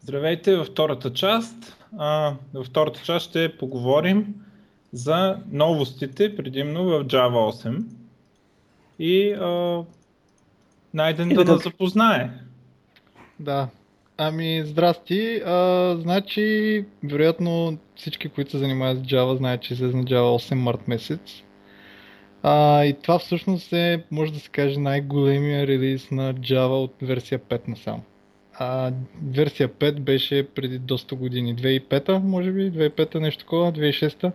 Здравейте във втората част. А, във втората част ще поговорим за новостите, предимно в Java 8. И а, Найден да нас запознае. Да. Ами, здрасти. А, значи, вероятно всички, които се занимават с Java, знаят, че се на Java 8 март месец. А, и това всъщност е, може да се каже, най-големия релиз на Java от версия 5 насам. А, версия 5 беше преди доста години. 2005 може би, 2005 нещо такова, 2006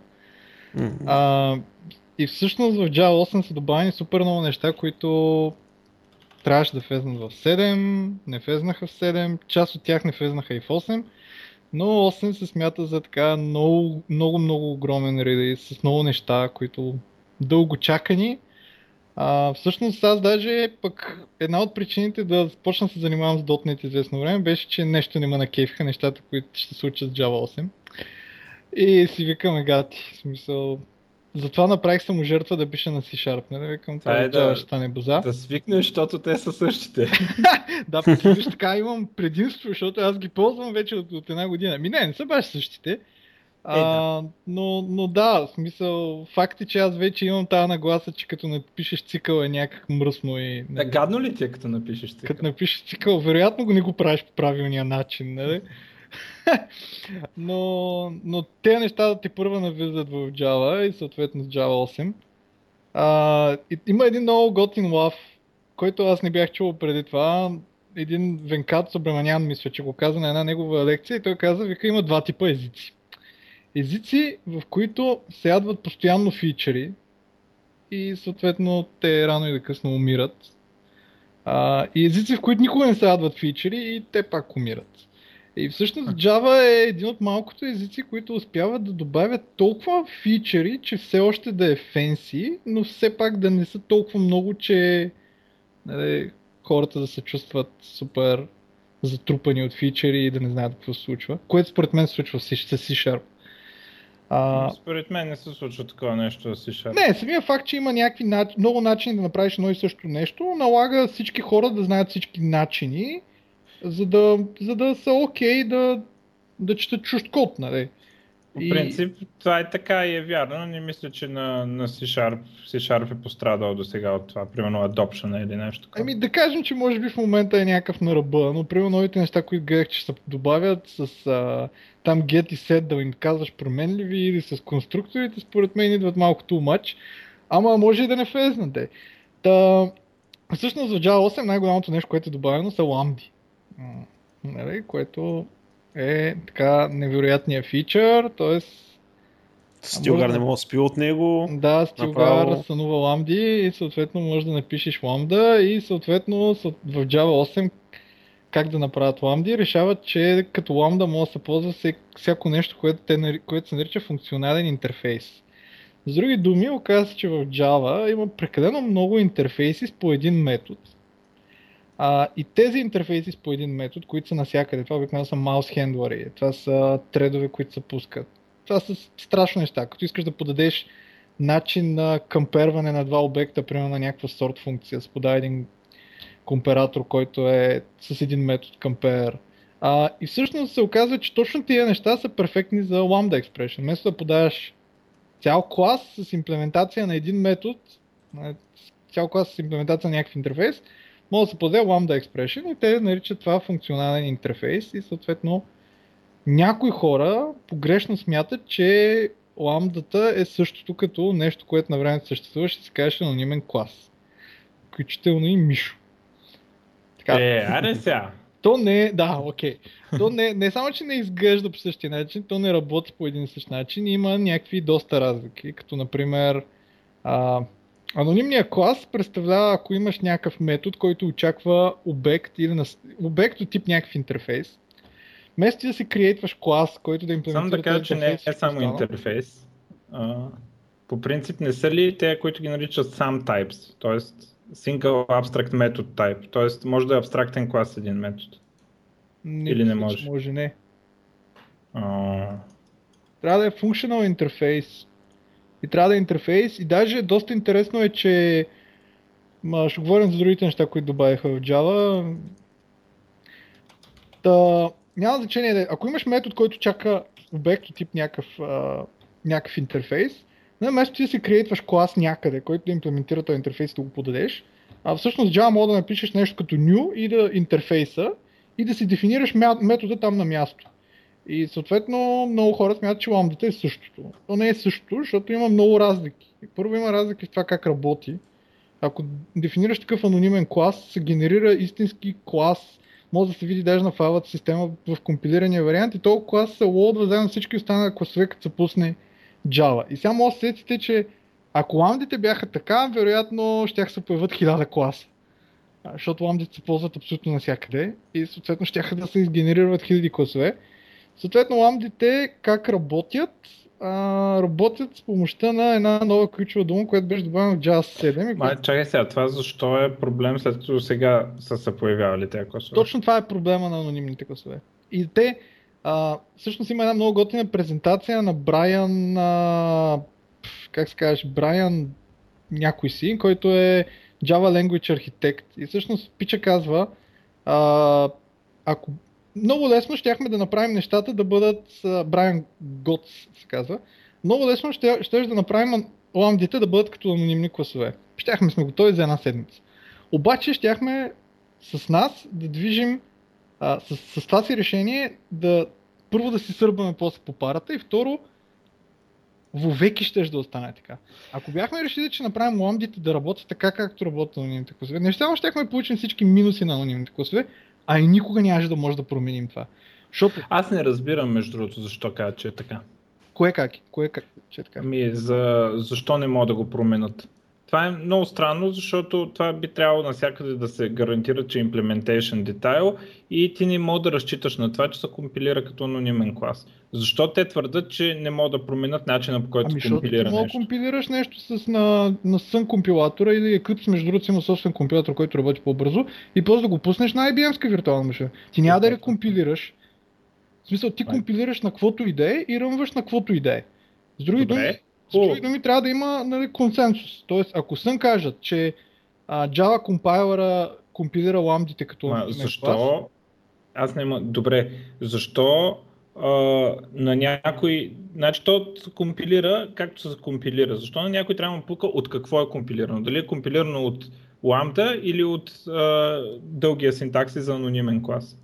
mm-hmm. а, И всъщност в Java 8 са добавени супер много неща, които трябваше да влезнат в 7, не влезнаха в 7, част от тях не влезнаха и в 8, но 8 се смята за така много, много, много огромен релиз с много неща, които дълго чакани. А, всъщност аз даже пък една от причините да почна се занимавам с .NET известно време беше, че нещо не ме накефиха, нещата, които ще се случат с Java 8. И си викаме гати, в смисъл, затова направих само жертва да пиша на C-Sharp, не да викам това е да, ще стане боза. Да свикнеш, защото те са същите. да, виж така имам предимство, защото аз ги ползвам вече от, от една година. Ми не, не са баш същите. А, е, да. Но, но да, в смисъл, факт е, че аз вече имам тази нагласа, че като напишеш цикъл е някак мръсно и... Да, гадно ли ти е като напишеш цикъл? Като напишеш цикъл, вероятно го не го правиш по правилния начин, нали? но, но те неща да ти първа навлизат в Java и съответно с Java 8. А, и, има един много готин лав, който аз не бях чувал преди това. Един Венкат Собреманян, мисля, че го каза на една негова лекция и той каза, вика има два типа езици. Езици, в които се ядват постоянно фичери и съответно те рано и да късно умират. А, и езици, в които никога не се ядват фичери и те пак умират. И всъщност Java е един от малкото езици, които успяват да добавят толкова фичери, че все още да е фенси, но все пак да не са толкова много, че нали, хората да се чувстват супер затрупани от фичери и да не знаят какво се случва. Което според мен се случва с C-Sharp. А... Според мен не се случва такова нещо с C-Sharp. Не, самия факт, че има някакви много начини да направиш едно и също нещо, налага всички хора да знаят всички начини за да, за да са окей okay да, да четат чужд код, нали? По принцип, и... това е така и е вярно, но не мисля, че на, на C-Sharp, C-Sharp е пострадал до сега от това, примерно adoption или нещо такова. Ами да кажем, че може би в момента е някакъв на ръба, но примерно новите неща, които гледах, че се добавят с а, там get и set да им казваш променливи или с конструкторите, според мен идват малко too much, ама може и да не влезнат. Та, всъщност в Java 8 най-голямото нещо, което е добавено са ламди нали, което е така невероятния фичър, т.е. Стилгар не мога да спи от него. Да, Стилгар направо... сънува ламди и съответно може да напишеш ламда и съответно в Java 8 как да направят ламди, решават, че като ламда може да се ползва всяко нещо, което, те, което се нарича функционален интерфейс. С други думи, оказва се, че в Java има прекалено много интерфейси с по един метод. А, и тези интерфейси с по един метод, които са навсякъде, това обикновено са маус хендлери, това са тредове, които се пускат. Това са страшни неща. Като искаш да подадеш начин на камперване на два обекта, примерно на някаква сорт функция, с подай един комператор, който е с един метод compare. А, и всъщност се оказва, че точно тия неща са перфектни за Lambda Expression. Вместо да подаваш цял клас с имплементация на един метод, цял клас с имплементация на някакъв интерфейс, може да се подаде Lambda Expression и те наричат това функционален интерфейс и съответно някои хора погрешно смятат, че ламдата е същото като нещо, което на времето съществуваше, се казваше анонимен клас. Включително и Мишо. Така. Е, аре сега. То не е, да, окей. Okay. То не, не само, че не изглежда по същия начин, то не работи по един и същ начин. Има някакви доста разлики, като например а, Анонимният клас представлява, ако имаш някакъв метод, който очаква обект или на... обект от тип някакъв интерфейс. Вместо да си креатваш клас, който да имплементира... Само да кажа, че не е само интерфейс. А, по принцип не са ли те, които ги наричат sum types, т.е. single abstract method type, т.е. може да е абстрактен клас един метод. Не, Или не може? Може не. А... Трябва да е functional interface и трябва да е интерфейс. И даже доста интересно е, че ма, ще говорим за другите неща, които добавиха в Java. Та, няма значение. да- Ако имаш метод, който чака обект от тип някакъв, а, някакъв интерфейс, на вместо ти си креатваш клас някъде, който да имплементира този интерфейс и да го подадеш, а всъщност Java мога да напишеш нещо като new и да интерфейса и да си дефинираш метода там на място. И съответно много хора смятат, че ламдата е същото. То не е същото, защото има много разлики. Първо има разлики в това как работи. Ако дефинираш такъв анонимен клас, се генерира истински клас, може да се види даже на файловата система в компилирания вариант и този клас се лоудва заедно всички останали класове, като се пусне Java. И сега може да се сетите, че ако ламдите бяха така, вероятно ще се появят хиляда класа. Защото ламдите се ползват абсолютно навсякъде и съответно ще да се изгенерират хиляди класове. Съответно ламдите как работят? А, работят с помощта на една нова ключова дума, която беше добавена в Java 7. и Ма, чакай сега, това защо е проблем след като сега са се появявали тези класове? Точно това е проблема на анонимните класове. И те, а, всъщност има една много готина презентация на Брайан, а, как се казваш, Брайан някой си, който е Java Language Architect. И всъщност Пича казва, а, ако много лесно щяхме да направим нещата да бъдат, Брайан Готс се казва, много лесно ще, ще да направим ламдите да бъдат като анонимни класове. Щяхме сме готови за една седмица. Обаче щяхме с нас да движим а, с, с това си решение да първо да си сърбаме после по парата и второ вовеки ще да остане така. Ако бяхме решили, че направим ламдите да работят така, както работят анонимните класове, не само щяхме да получим всички минуси на анонимните класове, а и никога нямаше да може да променим това. Защото, Аз не разбирам, между другото, защо казват, че е така. кое как? Кое как? Че е така? Ами, за... защо не могат да го променят? Това е много странно, защото това би трябвало навсякъде да се гарантира, че е implementation детайл и ти не мога да разчиташ на това, че се компилира като анонимен клас. Защо те твърдат, че не могат да променят начина по който Ами, ти компилира да нещо? компилираш нещо с, на, на Sun компилатора или Eclipse, между другото, има собствен компилатор, който работи по-бързо и после да го пуснеш на IBM-ска виртуална машина. Ти няма да рекомпилираш. В смисъл, ти компилираш на каквото и да е и ръмваш на каквото и да е. С други думи, с други думи трябва да има нали, консенсус. Тоест, ако Sun кажат, че а, Java компайлера компилира ламдите като Ма, клас, защо? Аз не ма... Добре, защо а, на някой... Значи то компилира както се компилира. Защо на някой трябва да пука от какво е компилирано? Дали е компилирано от ламда или от а, дългия синтакси за анонимен клас?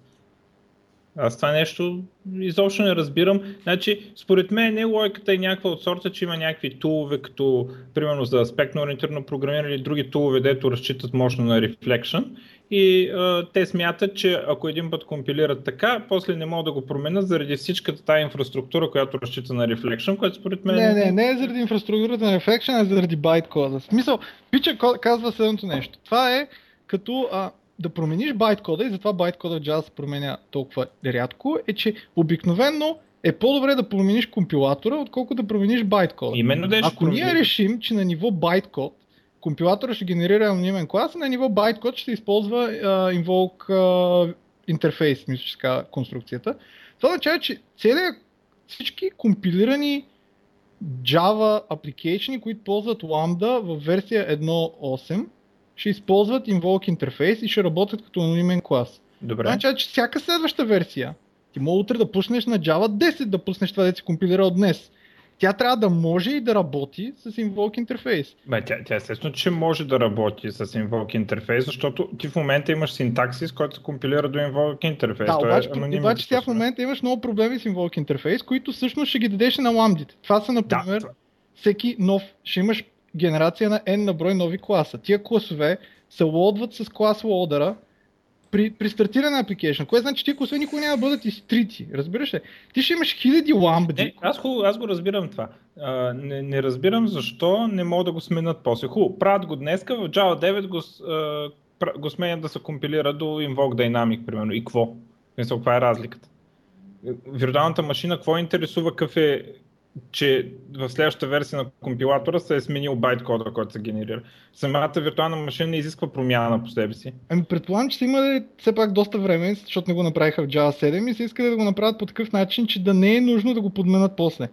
Аз това нещо изобщо не разбирам. Значи, според мен не логиката е някаква от сорта, че има някакви тулове, като примерно за аспектно ориентирано програмиране или други тулове, дето разчитат мощно на Reflection. И а, те смятат, че ако един път компилират така, после не могат да го променят заради всичката тази инфраструктура, която разчита на Reflection, което според мен Не, не, не е заради инфраструктурата на Reflection, а заради байткода. В смисъл, Пича казва следното нещо. Това е като а, да промениш байткода и затова байткода в Java се променя толкова рядко, е, че обикновенно е по-добре да промениш компилатора, отколкото да промениш байткода. Именно да ще Ако ние решим, че на ниво байткод компилатора ще генерира анонимен клас, на ниво байткод ще използва а, invoke а, интерфейс, мисля, че казва конструкцията. Това означава, че целият, всички компилирани Java application, които ползват Lambda в версия 1.8, ще използват invoke интерфейс и ще работят като анонимен клас. Това Добре. означава, че всяка следваща версия, ти мога утре да пуснеш на Java 10 да пуснеш това, да си компилирал днес. Тя трябва да може и да работи с invoke интерфейс. Бе, тя, тя естествено, че може да работи с Invoke интерфейс, защото ти в момента имаш синтаксис, който се компилира до Invoke интерфейс. Да, Той обаче, е обаче сега в момента имаш много проблеми с invoke интерфейс, които всъщност ще ги дадеш на ламдите. Това са, например, това- всеки нов, ще имаш генерация на N на брой нови класа. Тия класове се лодват с клас лодера при, при стартиране на application, което значи, че тия класове никога няма да бъдат изтрити. Разбираш ли? Ти ще имаш хиляди ламбди. Аз, аз го разбирам това. А, не, не разбирам защо не могат да го сменят после. Хубаво, правят го днеска, в Java 9 го, а, го сменят да се компилира до Invoke Dynamic, примерно. И какво? Смисъл, каква е разликата? Виртуалната машина, какво интересува какъв е, че в следващата версия на компилатора се е сменил байткода, който се генерира. Самата виртуална машина не изисква промяна по себе си. Ами предполагам, че са имали все пак доста време, защото не го направиха в Java 7 и са искали да го направят по такъв начин, че да не е нужно да го подменят после.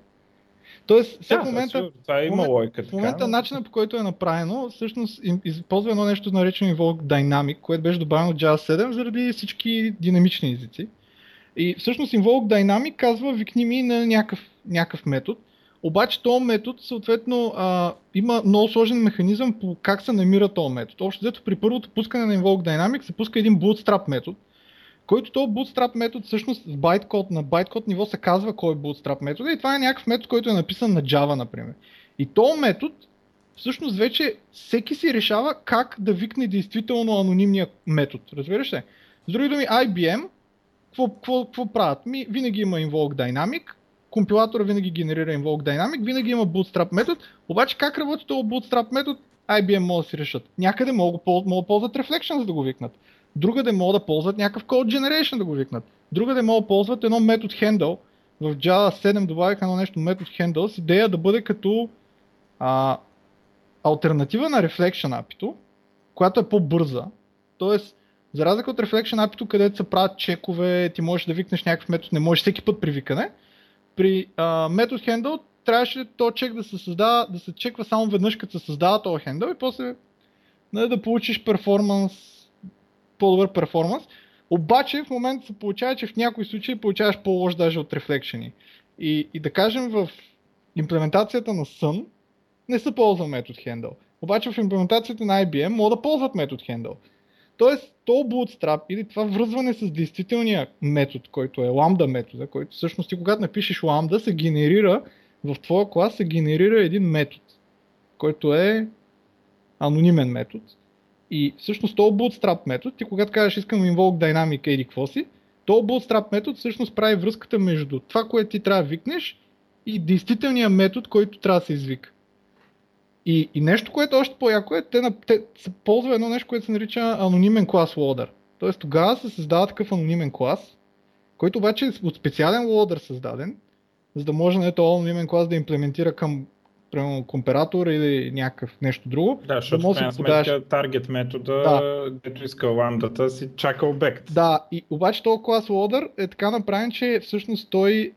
Тоест, сега Да, момента, сигурно, това е има момент- логика. в момента така, начинът по който е направено, всъщност използва едно нещо наречено Invoke Dynamic, което беше добавено в Java 7 заради всички динамични езици. И всъщност Invoke Dynamic казва викни ми на някакъв, някакъв метод. Обаче този метод съответно а, има много сложен механизъм по как се намира този метод. Общо взето при първото пускане на Invoke Dynamic се пуска един bootstrap метод, който този bootstrap метод всъщност в байткод, на байткод ниво се казва кой е bootstrap метод и това е някакъв метод, който е написан на Java, например. И този метод всъщност вече всеки си решава как да викне действително анонимния метод. Разбираш ли? С други думи, IBM, какво, какво, какво правят? Ми, винаги има invoke dynamic, компилатора винаги генерира invoke dynamic, винаги има bootstrap метод, обаче как работи този bootstrap метод, IBM могат да си решат. Някъде могат, да ползват reflection, за да го викнат. Другаде могат да ползват някакъв code generation да го викнат. Другаде могат да ползват едно метод handle. В Java 7 добавиха едно нещо метод handle с идея да бъде като а, альтернатива на Reflection api която е по-бърза. Тоест, за разлика от Reflection api където се правят чекове, ти можеш да викнеш някакъв метод, не можеш всеки път при викане. При а, метод handle трябваше то чек да се създава, да се чеква само веднъж като се създава този handle и после нали, да получиш перформанс, по-добър перформанс. Обаче в момента се получава, че в някои случаи получаваш по-лош даже от Reflection. И, и да кажем в имплементацията на Sun, не се ползва метод handle. Обаче в имплементацията на IBM могат да ползват метод handle. Тоест, то bootstrap или това връзване с действителния метод, който е lambda метода, който всъщност ти когато напишеш lambda се генерира, в твоя клас се генерира един метод, който е анонимен метод. И всъщност този bootstrap метод, ти когато кажеш искам invoke dynamic еди какво си, този bootstrap метод всъщност прави връзката между това, което ти трябва да викнеш и действителния метод, който трябва да се извика. И, и нещо, което още по-яко е, те, те се ползва едно нещо, което се нарича анонимен клас лодър. Тоест тогава се създава такъв анонимен клас, който обаче е от специален лодър създаден, за да може на този анонимен клас да имплементира към примерно компаратор или някакъв нещо друго. Да, защото да може да подаш... таргет метода, да. дето иска ламдата, си чака обект. Да, и обаче този клас лодър е така направен, че всъщност той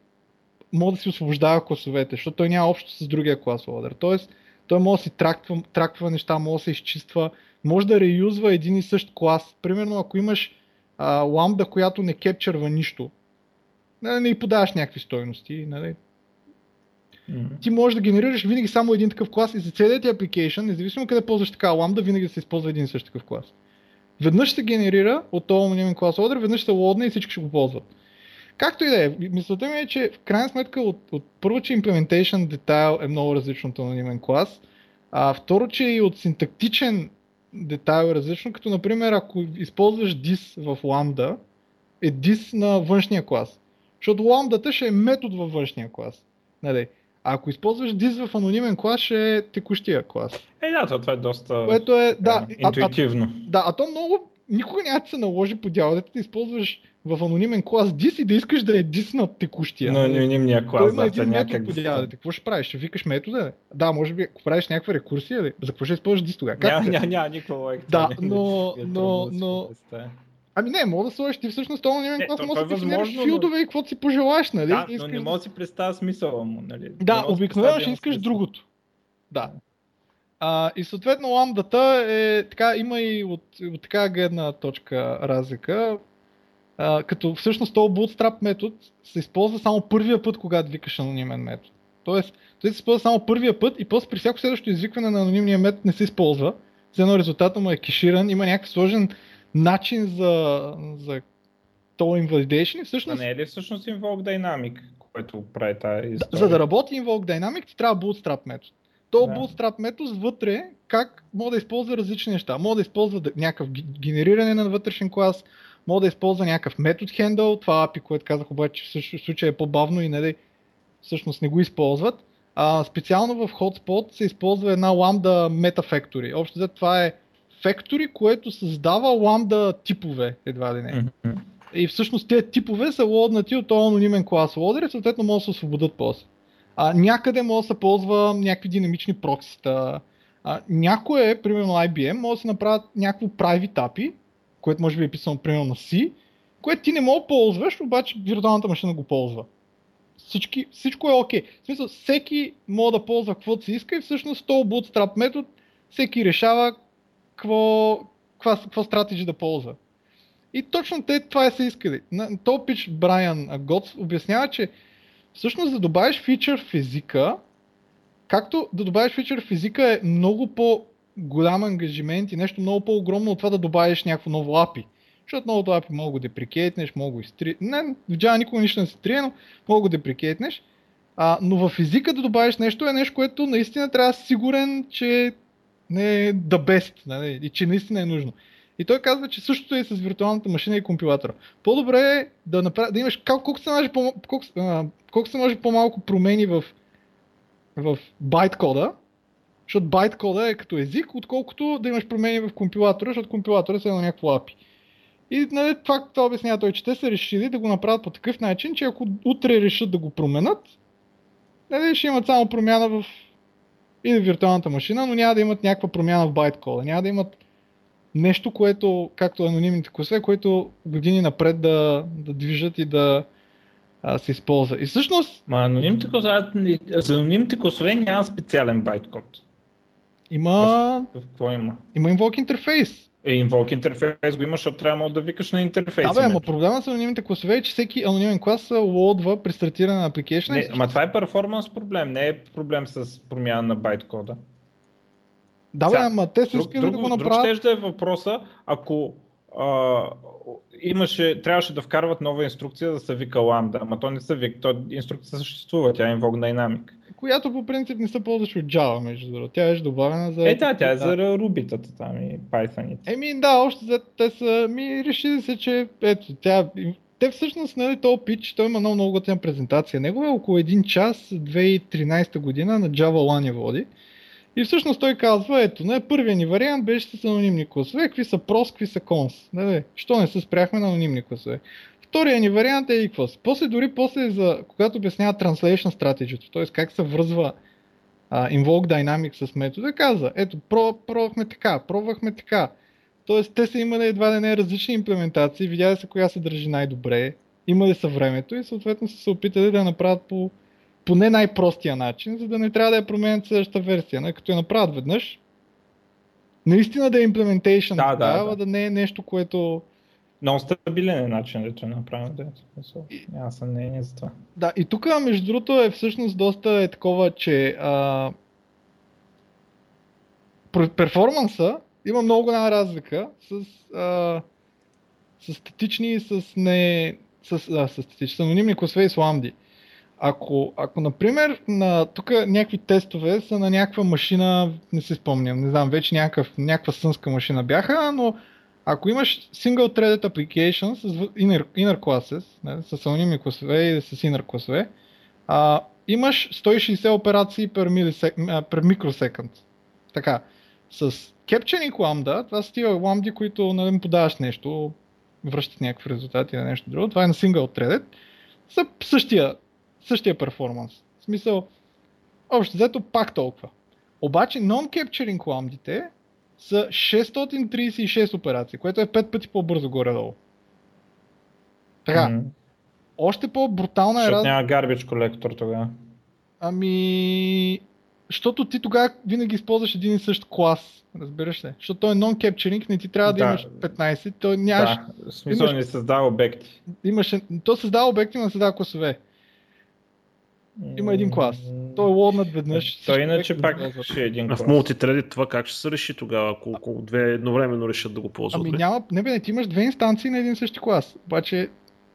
може да си освобождава класовете, защото той няма общо с другия клас лодър. Тоест, той може да си траква, траква неща, може да се изчиства, може да реюзва един и същ клас. Примерно ако имаш а, ламда, която не кепчерва нищо, не, не и подаваш някакви стойности, нали? Mm-hmm. Ти можеш да генерираш винаги само един такъв клас и за целият ти application, независимо къде ползваш така ламда, винаги се използва един и същ такъв клас. Веднъж се генерира от този анонимен клас лодър, веднъж се лодне и всички ще го ползват. Както и да е, мисълта ми е, че в крайна сметка от, от първо, че implementation детайл е много различно от анонимен клас, а второ, че и от синтактичен детайл е различно, като например ако използваш dis в lambda, е dis на външния клас. Защото ламдата ще е метод във външния клас. Нали? А ако използваш dis в анонимен клас, ще е текущия клас. Е, да, това е доста Което е, да, е, интуитивно. А, а, да, а то много никога няма да се наложи по дялото да използваш в анонимен клас дис и да искаш да е дис на текущия. Но анонимния клас, да, един някак дялото. Какво ще правиш? Ще викаш метода? Да, може би, ако правиш някаква рекурсия, за какво ще използваш дис тогава? Няма, няма, няма никаква логика. Да, но, но, но, Ами не, мога да сложиш ти всъщност този анонимен клас, може да си филдове но... и каквото си пожелаш, нали? Да, искаш... но не мога да си представя смисъла му, нали? Да, обикновено ще искаш другото. Да. А, и съответно ламдата е така, има и от, от така гледна точка разлика. А, като всъщност този bootstrap метод се използва само първия път, когато викаш анонимен метод. Тоест, той се използва само първия път и после при всяко следващо извикване на анонимния метод не се използва. За едно резултата му е кеширан, има някакъв сложен начин за, за този invalidation всъщност... А не е ли всъщност Invoke Dynamic, което прави тази история? За да работи Invoke Dynamic ти трябва Bootstrap метод. То да. Bootstrap метод вътре как може да използва различни неща. Може да използва някакъв генериране на вътрешен клас, може да използва някакъв метод handle, това API, което казах обаче в случая е по-бавно и нали, всъщност не го използват. А, специално в Hotspot се използва една Lambda Meta Factory. Общо за това е Factory, което създава Lambda типове, едва ли не. Mm-hmm. И всъщност тези типове са лоднати от този анонимен клас лодер и съответно могат да се освободят после. А, някъде може да се ползва някакви динамични проксита. А, някое, примерно IBM, може да се направят някакво private API, което може би е писано примерно на C, което ти не мога да ползваш, обаче виртуалната машина го ползва. Всички, всичко е окей. Okay. В смисъл, всеки може да ползва каквото си иска и всъщност този bootstrap метод всеки решава какво, какво, какво стратеги да ползва. И точно те това са искали. На то пич Брайан Готс обяснява, че всъщност да добавиш фичър в езика, както да добавиш фичър в езика е много по-голям ангажимент и нещо много по-огромно от това да добавиш някакво ново API. Защото новото API мога да деприкейтнеш, мога го изтри... Не, в Java никога нищо не се трие, но мога го деприкейтнеш. А, но в езика да добавиш нещо е нещо, което наистина трябва да си сигурен, че не е the best нали? и че наистина е нужно. И той казва, че същото е с виртуалната машина и компилатора. По-добре е да, направ... да имаш колко, колко, се може по... колко, а, колко се може по-малко промени в, в байт защото байт кода е като език, отколкото да имаш промени в компилатора, защото компилатора е на някакво API. И нали, това, това обяснява той, че те са решили да го направят по такъв начин, че ако утре решат да го променят, нали, ще имат само промяна в и в виртуалната машина, но няма да имат някаква промяна в байт кода. Няма да имат нещо, което, както анонимните класове, което години напред да, да движат и да а, се използва. И всъщност... Ма анонимните класове, за анонимните класове няма специален байт код. Има... Какво има? Има invoke интерфейс. Е, invoke интерфейс го имаш, защото трябва да викаш на интерфейс. Да, бе, ама проблема с анонимните класове е, че всеки анонимен клас лоудва при стартиране на application. Не, ама това е перформанс проблем, не е проблем с промяна на байт кода. Да, бе, ама те са искали да го направят. Друг ще е въпроса, ако а, имаше, трябваше да вкарват нова инструкция да се вика ламда, ама то не се вика, то инструкция съществува, тя е Invoke Dynamic. Която по принцип не се ползваш от Java, между другото. Тя е добавена за... Е, да, тя е за Ruby-тата там и Python. Еми да, още за те са ми решили се, че ето, тя те всъщност, нали, този пич, той има много много готина презентация. Него е около един час, 2013 година на Java Lani води. И всъщност той казва, ето, не, първият ни вариант беше с анонимни класове, какви са прос, какви са конс. Нали, що не се спряхме на анонимни класове. Втория ни вариант е equals. После дори после, за, когато обяснява translation strategy, т.е. как се връзва uh, invoke dynamic с метода, каза, ето, пробвахме така, пробвахме така. Тоест, те са имали едва да не различни имплементации, видяли се коя се държи най-добре, имали са времето и съответно са се опитали да я направят по, не най-простия начин, за да не трябва да я променят следващата версия. Не? Като я направят веднъж, наистина да е implementation, да, да, да. да не е нещо, което много стабилен е начин да е направено. Да, няма съмнение за това. Да, и тук между другото е всъщност доста е такова, че а, перформанса има много голяма разлика с, а, с статични и с не... С, а, с статични, с анонимни класове и сламди. Ако, ако, например, на, тук някакви тестове са на някаква машина, не се спомням, не знам, вече някакъв, някаква сънска машина бяха, но ако имаш single threaded application с inner, inner classes, не, с анонимни класове и с inner класове, а, имаш 160 операции per, millisec, per microsecond. Така, с capturing lambda, това са тия ламди, които нали, подаваш нещо, връщат някакви резултати на нещо друго, това е на single threaded, са същия, същия перформанс. В смисъл, общо взето пак толкова. Обаче non-capturing ламдите са 636 операции, което е 5 пъти по-бързо горе-долу. Така, mm-hmm. още по-брутална е разлика. няма garbage колектор тогава. Ами, защото ти тогава винаги използваш един и същ клас, разбираш ли? Защото той е non-capturing, не ти трябва да, да имаш 15, той нямаш... Да, в смисъл имаш, не създава обекти. Имаш, то създава обекти, но не създава класове. Има един клас. Той е лоднат веднъж. Той иначе пак ще е един клас. А в мултитреди това как ще се реши тогава, ако, ако две едновременно решат да го ползват? Ами няма, не бе, не, ти имаш две инстанции на един същи клас. Обаче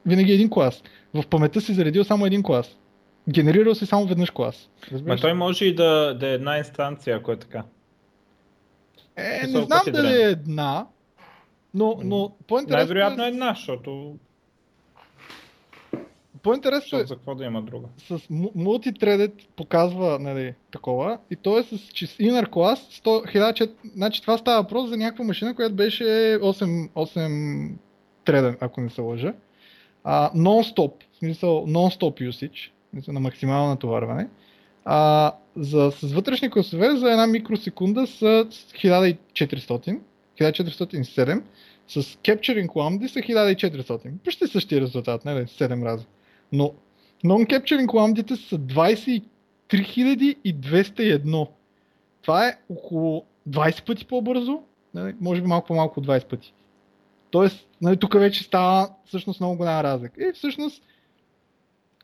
винаги един клас. В паметта си заредил само един клас. Генерирал си само веднъж клас. Ма той може и да, да е една инстанция, ако е така. Е, не знам дали е една, но, но по-интересно Най-вероятно е една, защото по-интересно е, за какво да има друга? С multithreaded показва нали, такова и то е с inner class 100, 1000, значи това става въпрос за някаква машина, която беше 8, 8 threaded, ако не се лъжа. А, non-stop, в смисъл non-stop usage, на максимално натоварване. А, за, с вътрешни класове за една микросекунда са 1400, 1407, с Capturing Lambda са 1400. Почти същия резултат, не 7 раза. Но non-capturing ламдите са 23201. Това е около 20 пъти по-бързо, може би малко по-малко от 20 пъти. Тоест, нали, тук вече става всъщност много голяма разлика. И всъщност,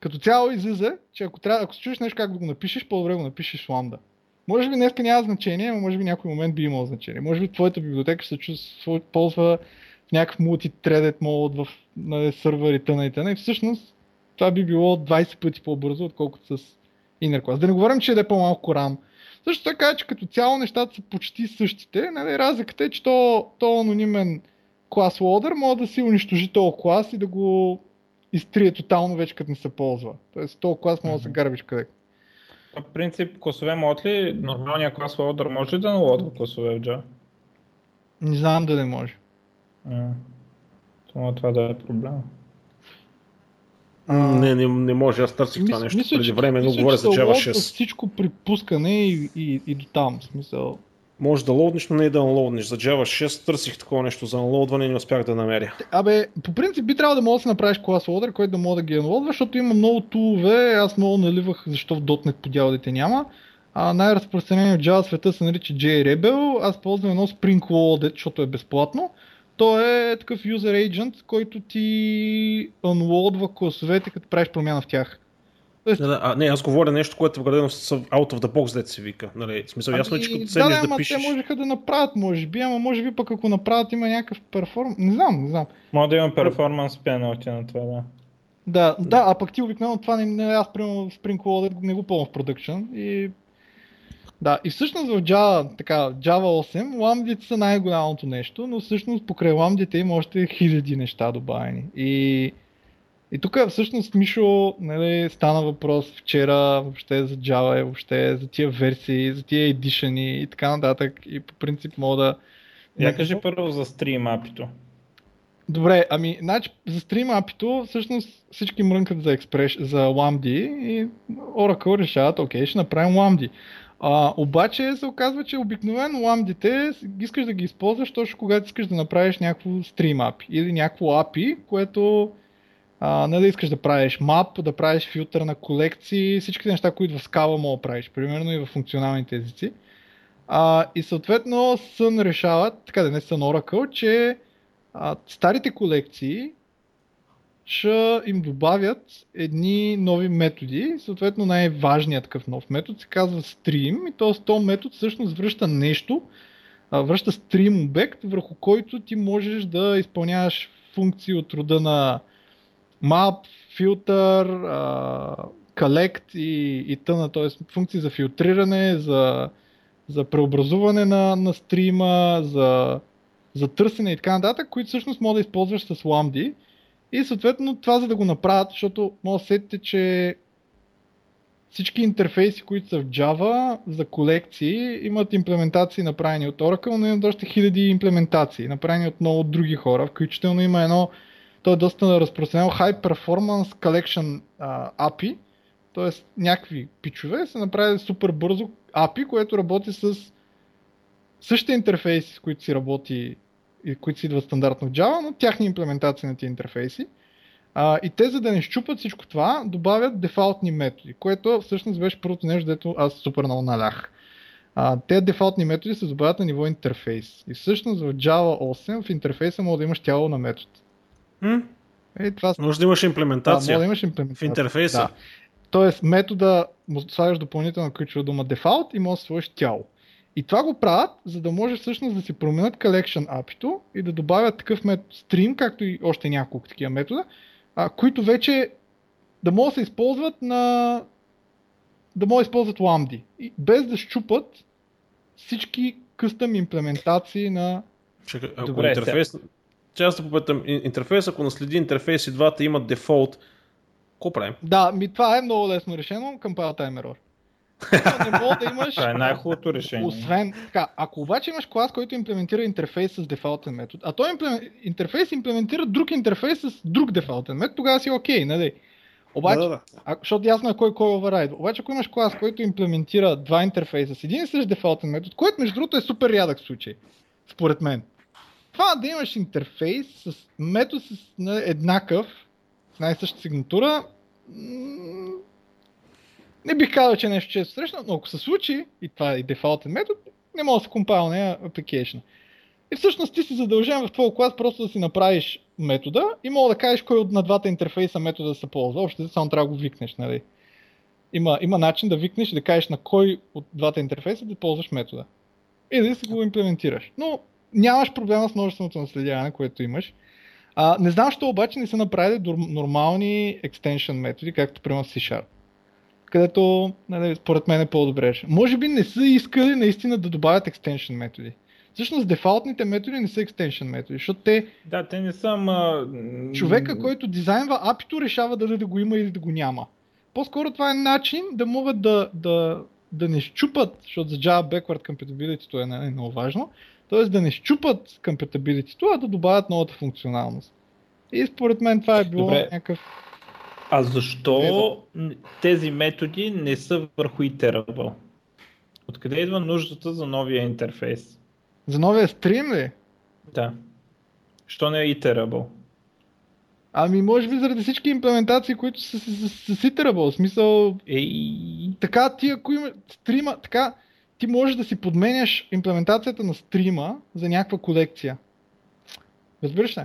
като цяло излиза, че ако, трябва, ако се чуеш нещо как да го напишеш, по-добре го напишеш в ламда. Може би днеска няма значение, но може би някой момент би имал значение. Може би твоята библиотека се чувства, ползва някакъв multi-threaded мод в нали, сървърите на и И всъщност това би било 20 пъти по-бързо, отколкото с inner class. Да не говорим, че е по-малко RAM. Също така, че като цяло нещата са почти същите. Нали, разликата е, че то, то анонимен клас лодър може да си унищожи този клас и да го изтрие тотално вече като не се ползва. Тоест този клас може да се гарбиш къде. По принцип, класове мод ли нормалният клас лодър може ли да налодва класове в Java? Не знам дали може. Това, това да е проблем. Не, не, не може, аз търсих това нещо мисля, преди време, но говоря за Java 6. Всичко при пускане и, и, и до там, смисъл. Може да лоуднеш, но не и да анлоуднеш. За Java 6 търсих такова нещо за анлоудване и не успях да намеря. Абе, по принцип би трябвало да можеш да направиш клас лодер, който да може да ги анлоудва, защото има много тулове, аз много наливах защо в .NET по дяволите няма. А най-разпространено в Java света се нарича JRebel, аз ползвам едно Spring Loaded, защото е безплатно. То е такъв user agent, който ти unloadва класовете, като правиш промяна в тях. Тоест... Да, а, не, аз говоря нещо, което е вградено с out of the box, дете се вика. Нали, в смисъл, ясно е, че като седнеш да, да, да пишеш... те можеха да направят, може би, ама може би пък ако направят има някакъв перформанс. Не знам, не знам. Може да има перформанс пеналти на това, да. Да, да, а пък ти обикновено това не, не аз примерно в Spring Loaded не го ползвам в продъкшн и да, и всъщност в Java, така, Java 8 ламдите са най-голямото нещо, но всъщност покрай ламдите има още хиляди неща добавени. И, и тук всъщност Мишо нали, стана въпрос вчера въобще за Java, въобще за тия версии, за тия едишъни и така нататък. И по принцип мога да... Я кажи първо за стрим апито. Добре, ами, значи, за стрим апито всъщност всички мрънкат за, експреш, за Lambda и Oracle решават, окей, ще направим Lambda. А, обаче се оказва, че обикновено ламдите искаш да ги използваш точно когато искаш да направиш някакво стрим API или някакво API, което а, не да искаш да правиш map, да правиш филтър на колекции, всички неща, които в Scala мога да правиш, примерно и в функционалните езици. А, и съответно Sun решават, така да не Sun Oracle, че а, старите колекции ще им добавят едни нови методи. Съответно най-важният такъв нов метод се казва stream и този, този метод всъщност връща нещо, връща stream обект, върху който ти можеш да изпълняваш функции от рода на map, filter, collect и, и тъна, т.е. функции за филтриране, за, за преобразуване на, на стрима, за, за търсене и така нататък, които всъщност може да използваш с Lambda и съответно това за да го направят, защото може да сетите, че всички интерфейси, които са в Java за колекции, имат имплементации направени от Oracle, но имат още хиляди имплементации, направени от много други хора, включително има едно, то е доста разпространено High Performance Collection uh, API, т.е. някакви пичове са направили супер бързо API, което работи с същите интерфейси, с които си работи които си идват стандартно в Java, но тяхни имплементации на тези интерфейси. А, и те, за да не щупат всичко това, добавят дефалтни методи, което всъщност беше първото нещо, дето аз супер много налях. А, те дефалтни методи се добавят на ниво интерфейс. И всъщност в Java 8 в интерфейса може да имаш тяло на метод. М? Е, това... Може да имаш имплементация. Да, може да имаш имплементация. В интерфейса. Да. Тоест метода слагаш допълнително ключова дума дефалт и може да сложиш тяло. И това го правят, за да може всъщност да си променят collection api и да добавят такъв метод stream, както и още няколко такива метода, а, които вече да могат да се използват на да могат да използват Lambda. И без да щупат всички къстъм имплементации на... Чакай, ако Добре, интерфейс... Че аз да попитам, интерфейс, ако наследи интерфейс и двата имат дефолт, какво правим? Да, ми това е много лесно решено, към time error не мога да имаш. Това е най-хубавото решение. Освен така, ако обаче имаш клас, който имплементира интерфейс с дефалтен метод, а той имплем... интерфейс имплементира друг интерфейс с друг дефалтен метод, тогава си окей, okay, нали? Обаче, да, да. А, защото ясно е кой кой оверрайд. Обаче, ако имаш клас, който имплементира два интерфейса с един и същ дефалтен метод, който между другото е супер рядък случай, според мен. Това да имаш интерфейс с метод с еднакъв, с най-съща сигнатура, не бих казал, че е нещо често срещано, но ако се случи, и това е дефалтен метод, не може да се компайл на application. И всъщност ти си задължен в твоя клас просто да си направиш метода и мога да кажеш кой от на двата интерфейса метода да се ползва. Общо само трябва да го викнеш, нали? Има, има начин да викнеш и да кажеш на кой от двата интерфейса да ползваш метода. И да си го имплементираш. Но нямаш проблема с множественото наследяване, което имаш. А, не знам, що обаче не са направили нормални extension методи, както примерно C-Sharp. Където, нали, според мен е по-добре. Може би не са искали наистина да добавят extension методи. Всъщност дефалтните методи не са extension методи, защото те... Да, те не са, ма... Човека, който дизайнва апито, решава дали да го има или да го няма. По-скоро това е начин да могат да, да, да не щупат, защото за Java Backward Compatibility е, нали, е много важно, т.е. да не щупат compatibility, а да добавят новата функционалност. И според мен това е било Добре. някакъв... А защо Ето. тези методи не са върху iterable? Откъде идва нуждата за новия интерфейс? За новия стрим ли? Да. Що не е iterable? Ами може би заради всички имплементации, които са с, с, с iterable. В смисъл... Ей... Така ти ако има стрима, така ти можеш да си подменяш имплементацията на стрима за някаква колекция. Разбираш ли?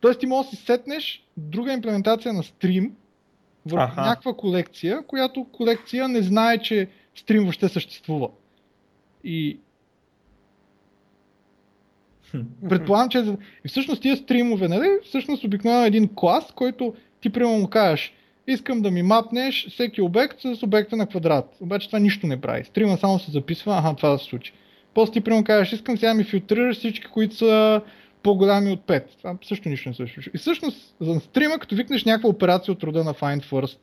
Тоест ти можеш да си сетнеш друга имплементация на стрим върху Аха. някаква колекция, която колекция не знае, че стрим въобще съществува. И Предполагам, че и всъщност тия стримове, нали, всъщност обикновено един клас, който ти примерно му кажеш, искам да ми мапнеш всеки обект с обекта на квадрат. Обаче това нищо не прави. Стрима само се записва, аха, това да се случи. После ти примерно кажеш, искам сега ми филтрираш всички, които са по-голями от 5. Това също нищо не се случва. И всъщност за стрима, като викнеш някаква операция от рода на Find First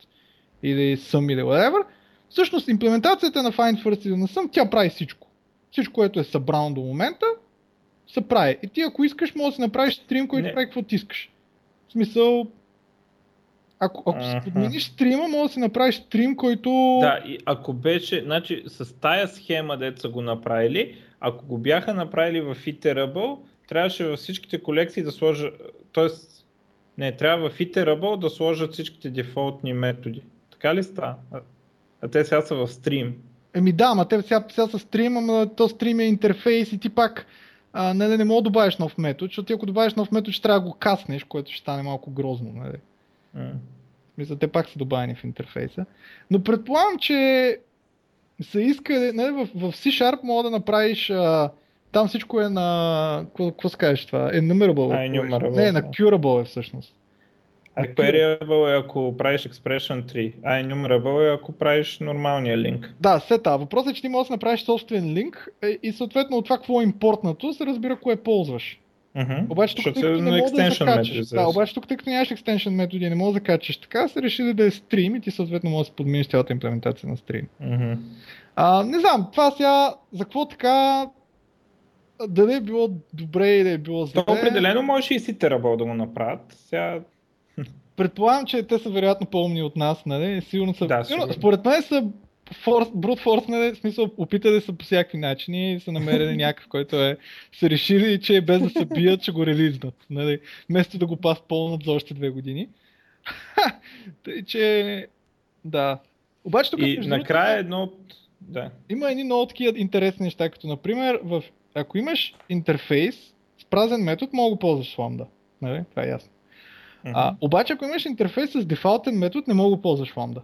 или Sum или whatever, всъщност имплементацията на Find First или на Sum, тя прави всичко. Всичко, което е събрано до момента, се прави. И ти ако искаш, може да си направиш стрим, който не. прави каквото искаш. В смисъл, ако, ако си подмениш стрима, може да си направиш стрим, който... Да, и ако беше, значи с тая схема, дето са го направили, ако го бяха направили в Iterable, трябваше във всичките колекции да сложа, т.е. не, трябва в Iterable да сложат всичките дефолтни методи. Така ли става? А, а те сега са в стрим. Еми да, ама те сега, сега са стрим, ама то стрим е интерфейс и ти пак а, не, не, не мога да добавиш нов метод, защото ти ако добавиш нов метод, ще трябва да го каснеш, което ще стане малко грозно. Нали? Mm. Мисля, те пак са добавени в интерфейса. Но предполагам, че са искали, нали, в, в C-Sharp мога да направиш а, там всичко е на... Какво се кажеш това? Enumerable. Enumerable. Не, на curable е всъщност. А queryable е ако правиш expression 3, а enumerable е ако правиш нормалния линк. Да, сета. Въпросът е, че ти можеш да направиш собствен линк е, и съответно от това какво е импортнато се разбира кое ползваш. Uh-huh. Обаче тук, тъй като не можеш да закачаш, да, обаче тук, тъй като нямаш extension методи и не можеш да качаш така, се решили да е стрим и ти съответно можеш да подмениш цялата имплементация на стрим. Uh-huh. А, не знам, това сега, за какво така, дали е било добре или е било зле. То определено може и си терабъл да го направят. Сега Предполагам, че те са вероятно по-умни от нас, нали? Сигурно са. Да, сигурно. Според мен са форс, брут форс, нали? В смисъл, опитали са по всякакви начини и са намерили някакъв, който е са решили, че без да се бият, ще го релизнат. Нали? Вместо да го пас пълнат за още две години. Тъй, че да. Обаче тук и накрая е едно от... Да. Има едни много такива интересни неща, като например, в... ако имаш интерфейс с празен метод, мога да ползваш Lambda. Нали? Това е ясно. Mm-hmm. А, обаче, ако имаш интерфейс с дефалтен метод, не мога да ползваш Lambda.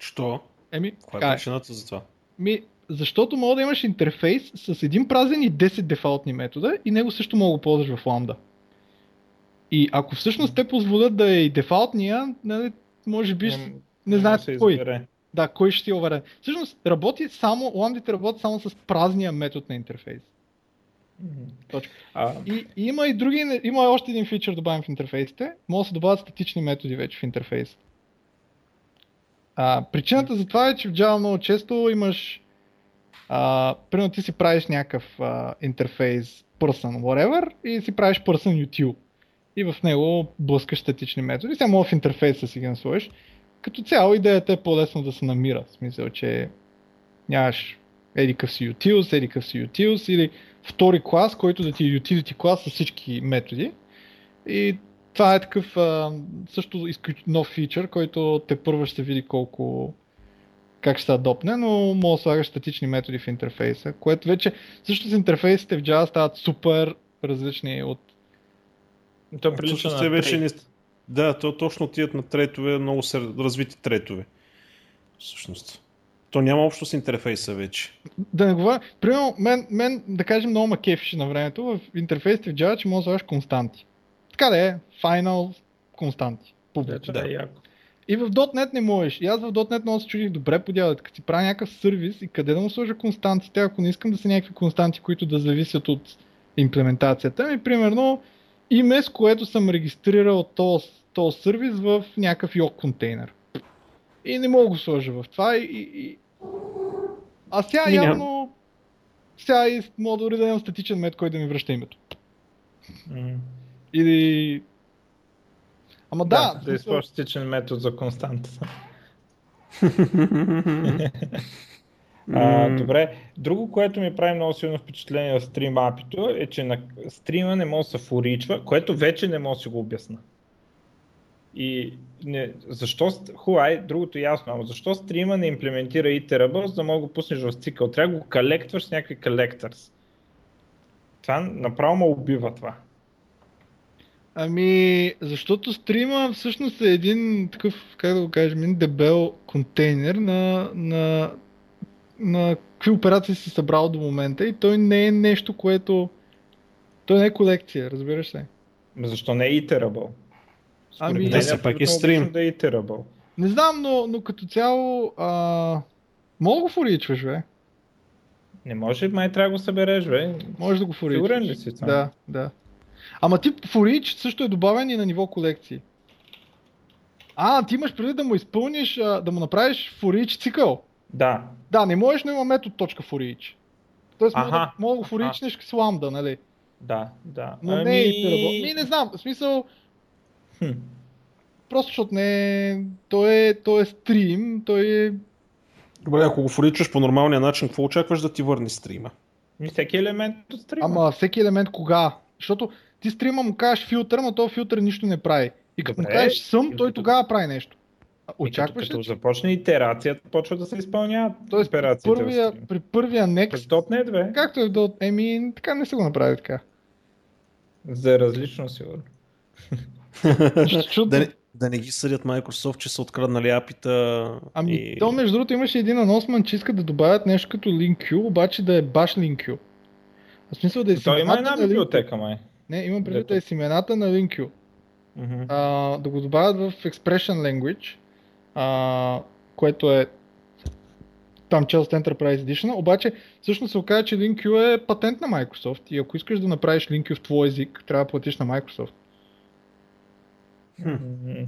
Що? Еми, Каква е причината за това? Ми, защото мога да имаш интерфейс с един празен и 10 дефалтни метода и него също мога да ползваш в Lambda. И ако всъщност те позволят да е и дефалтния, нали, може би не, не знаят кой. Избере. Да, кой ще ти е уверен. Всъщност работи само, ламдите работят само с празния метод на интерфейс. Точка. А... И, и, има и други, има още един фичър добавен в интерфейсите. Може да се добавят статични методи вече в интерфейс. А, причината за това е, че в Java много често имаш а, примерно ти си правиш някакъв а, интерфейс person whatever и си правиш person util. И в него блъскаш статични методи. Сега мога в интерфейса си ги насложиш. Като цяло идеята е по-лесно да се намира. В смисъл, че нямаш еди къв си utils, еди къв си utils или втори клас, който да ти е utility клас с всички методи. И това е такъв а, също нов фичър, който те първо ще види колко как ще се адопне, но може да слагаш статични методи в интерфейса, което вече също с интерфейсите в Java стават супер различни от... То прилича на вече не... Да, то точно отиват на третове, много са развити третове. Всъщност. То няма общо с интерфейса вече. Да не говоря, примерно, мен, мен да кажем, много ма кефише на времето в интерфейсите в Java, че може да слагаш константи. Така да е, final константи. Да, да. Е яко. И в .NET не можеш. И аз в .NET много се чудих добре по дялата, като си правя някакъв сервис и къде да му сложа константите, ако не искам да са някакви константи, които да зависят от имплементацията ми. Примерно име, с което съм регистрирал този, този сервис в някакъв йог контейнер. И не мога да го сложа в това. И, и... А сега и явно сега и мога дори да имам статичен мет, който да ми връща името. Mm. Или Ама да. Да, да използваш статичен метод за константата. а, добре, друго, което ми прави много силно впечатление в стрим апито е, че на стрима не може да се форичва, което вече не може да си го обясна. И не, защо, хуай, другото ясно, ама защо стрима не имплементира iterable, за да мога да го пуснеш в цикъл? Трябва да го колектваш с някакви collectors. Това направо ме убива това. Ами, защото стрима всъщност е един такъв, как да го кажем, един дебел контейнер на, на, на какви операции си събрал до момента и той не е нещо, което... Той не е колекция, разбираш ли? Защо не е iterable? Ами, да, все пак е стрим. Да е iterable. Не знам, но, но като цяло... А... Мога го форичваш, бе. Не може, май трябва да го събереш, бе. Може да го форичваш. Сигурен ли си това? Да, да. Ама тип for също е добавен и на ниво колекции. А, ти имаш преди да му изпълниш, да му направиш for цикъл. Да. Да, не можеш, но има метод точка for Тоест мога да, мога да с ламда, нали? Да, да. Но ами... не е ами... Не, не знам, в смисъл... Хм. Просто защото не е... Той е, той е стрим, той е... Добре, ако го форичаш по нормалния начин, какво очакваш да ти върне стрима? Всеки елемент от стрима. Ама всеки елемент кога? Защото ти стрима му кажеш филтър, но този филтър нищо не прави. И като му кажеш съм, той тогава прави нещо. Очакваш като, като започне итерацията, почва да се изпълняват Тоест, при първия, при първия next, .NET, бе. както е в .NET, еми, така не се го направи така. За различно сигурно. да, не, да не ги съдят Microsoft, че са откраднали апита. Ами, и... то между другото имаше един анонсмент, че искат да добавят нещо като LinkQ, обаче да е баш LinkQ. В смисъл да е Той има една библиотека, май. Не, имам предвид да е с имената на LinkU. Mm-hmm. А, да го добавят в Expression Language, а, което е там част от Enterprise Edition, обаче всъщност се оказа, че LinkU е патент на Microsoft и ако искаш да направиш LinkU в твой език, трябва да платиш на Microsoft. Ами,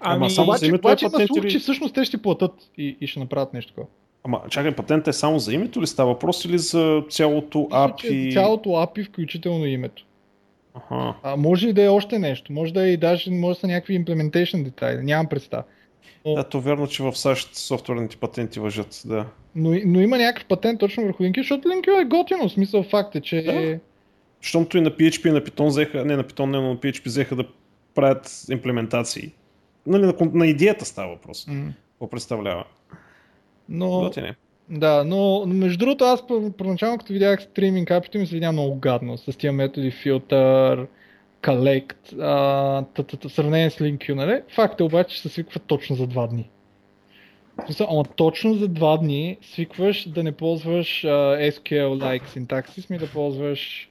Ама само обаче, за името обаче е патент слух, или... че всъщност те ще платят и, и ще направят нещо такова. Ама чакай, патент е само за името ли става въпрос или за цялото API? Цялото API, включително името. Ага. А, може и да е още нещо. Може да е и даже може да са някакви implementation детайли. Нямам представа. Но... Да, то верно, че в САЩ софтуерните патенти въжат, да. Но, но има някакъв патент точно върху Linky, защото Linky е готино. В смисъл факт е, че... Да. Щомто и на PHP и на Python взеха, не на Python, не, но на PHP взеха да правят имплементации. Нали, на, на идеята става въпрос. Mm. Какво представлява? Но... Готине. Да, но между другото аз първоначално като видях стриминг апито ми се видя много гадно с тия методи филтър, collect, в сравнение с LinkQ, нали? Факт е обаче, че се свиква точно за два дни. Ама точно за два дни свикваш да не ползваш uh, SQL-like синтаксис, ми да ползваш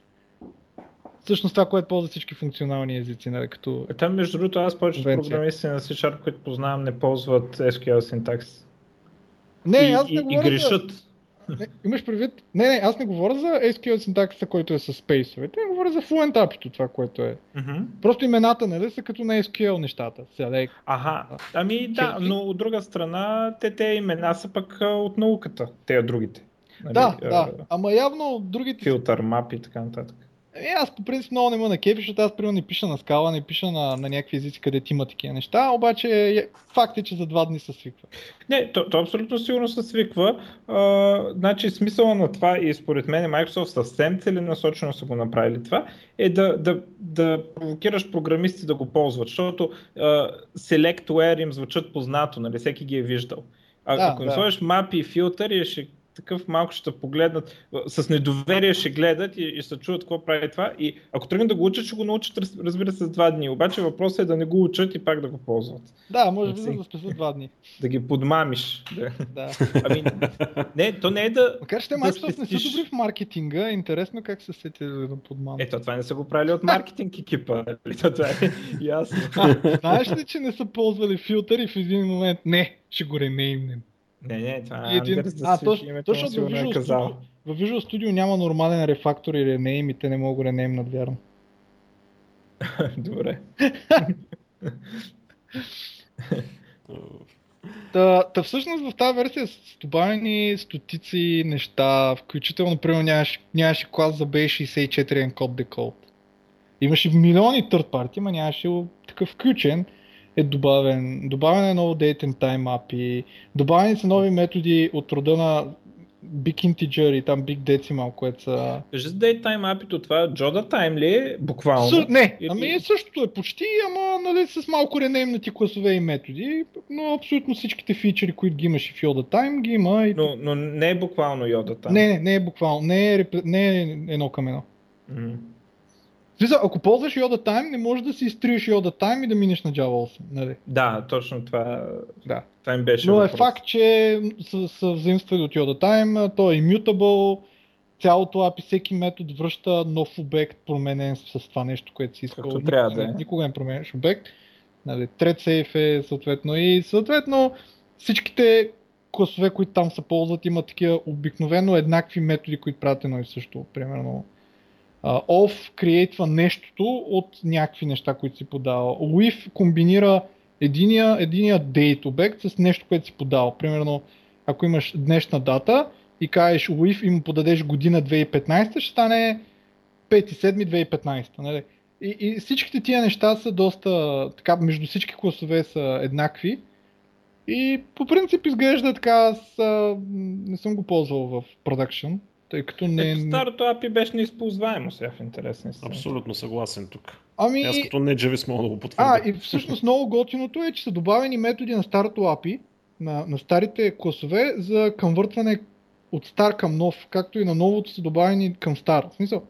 всъщност това, което ползва всички функционални езици, нали, като... Е, там между другото аз повечето програмисти на C-Sharp, които познавам, не ползват SQL синтаксис. Не, и, аз не и, и грешат. Не, имаш предвид? Не, не, аз не говоря за SQL синтаксиса, който е с спейсовете, не говоря за Fluent api това, което е. Mm-hmm. Просто имената, нали, са като на SQL нещата. Select. Ага, ами да, но от друга страна, те те имена са пък от науката, те другите. Нали, да, да, ама явно другите... Филтър, мапи и така нататък. Е, аз по принцип много не ме на кефи, защото аз примерно не пиша на скала, не пиша на, на някакви езици, където има такива неща, обаче е, факт е, че за два дни се свиква. Не, то, то абсолютно сигурно се свиква. А, значи смисъла на това и според мен Microsoft съвсем целенасочено са го направили това, е да, да, да провокираш програмисти да го ползват, защото а, Select Where им звучат познато, нали, всеки ги е виждал. А, да, ако да. сложиш мапи и филтър ще такъв малко ще погледнат, с недоверие ще гледат и, и ще чуят какво прави това. И ако тръгнат да го учат, ще го научат, разбира се, за два дни. Обаче въпросът е да не го учат и пак да го ползват. Да, може би да спасат два дни. Да ги подмамиш. Да. да. Ами, не, то не е да. Макар Microsoft да не са добри в маркетинга, интересно как се сети да подмамят. Ето, това не са го правили от маркетинг екипа. Нали? това е ясно. знаеш ли, че не са ползвали филтър в един момент? Не, ще го ренеймнем. Не, не, това е един... а, точно, точно в Visual, е Studio, в Visual Studio няма нормален рефактор или ренейм и те не могат да ренеймнат, вярно. Добре. Та, та всъщност в тази версия са добавени стотици неща, включително, примерно нямаше, нямаше клас за B64 encode decode. Имаше милиони third party, но нямаше такъв включен е добавен. Добавен е ново date and time API, добавени са нови методи от рода на Big Integer и там Big Decimal, което са... Кажи с Date Time API, това Joda Time ли е буквално? С... Не, Или... ами същото е почти, ама нали, с малко ренеймнати класове и методи, но абсолютно всичките фичери, които ги имаш и в Yoda Time, ги има. И... Но, но не е буквално Yoda Time. Не, не, не е буквално, не е, не е едно към едно. Mm-hmm. Смисъл, ако ползваш Yoda Time, не можеш да си изтриеш Yoda Time и да минеш на Java 8. Нали? Да, точно това, да. това им беше Но въпрос. е факт, че са, са взаимствали от Yoda Time, то е immutable, цялото API, всеки метод връща нов обект, променен с това нещо, което си искал. Както трябва да е. Никога не променяш обект. Нали, thread safe е съответно и съответно всичките класове, които там се ползват, имат такива обикновено еднакви методи, които правят едно и също. Примерно off креатва нещото от някакви неща, които си подава. With комбинира единия, единия date обект с нещо, което си подал. Примерно, ако имаш днешна дата и кажеш with и му подадеш година 2015, ще стане 5.7.2015. Нали? И, и всичките тия неща са доста, така, между всички класове са еднакви. И по принцип изглежда така, аз не съм го ползвал в продакшн, тъй като не... Ето, старото API беше неизползваемо сега в интересни си. Абсолютно съгласен тук. Ами... Аз като не Джавис мога да го потвърдя. А, и всъщност много готиното е, че са добавени методи на старото API, на, на старите класове за конвъртване от стар към нов, както и на новото са добавени към стар. В смисъл,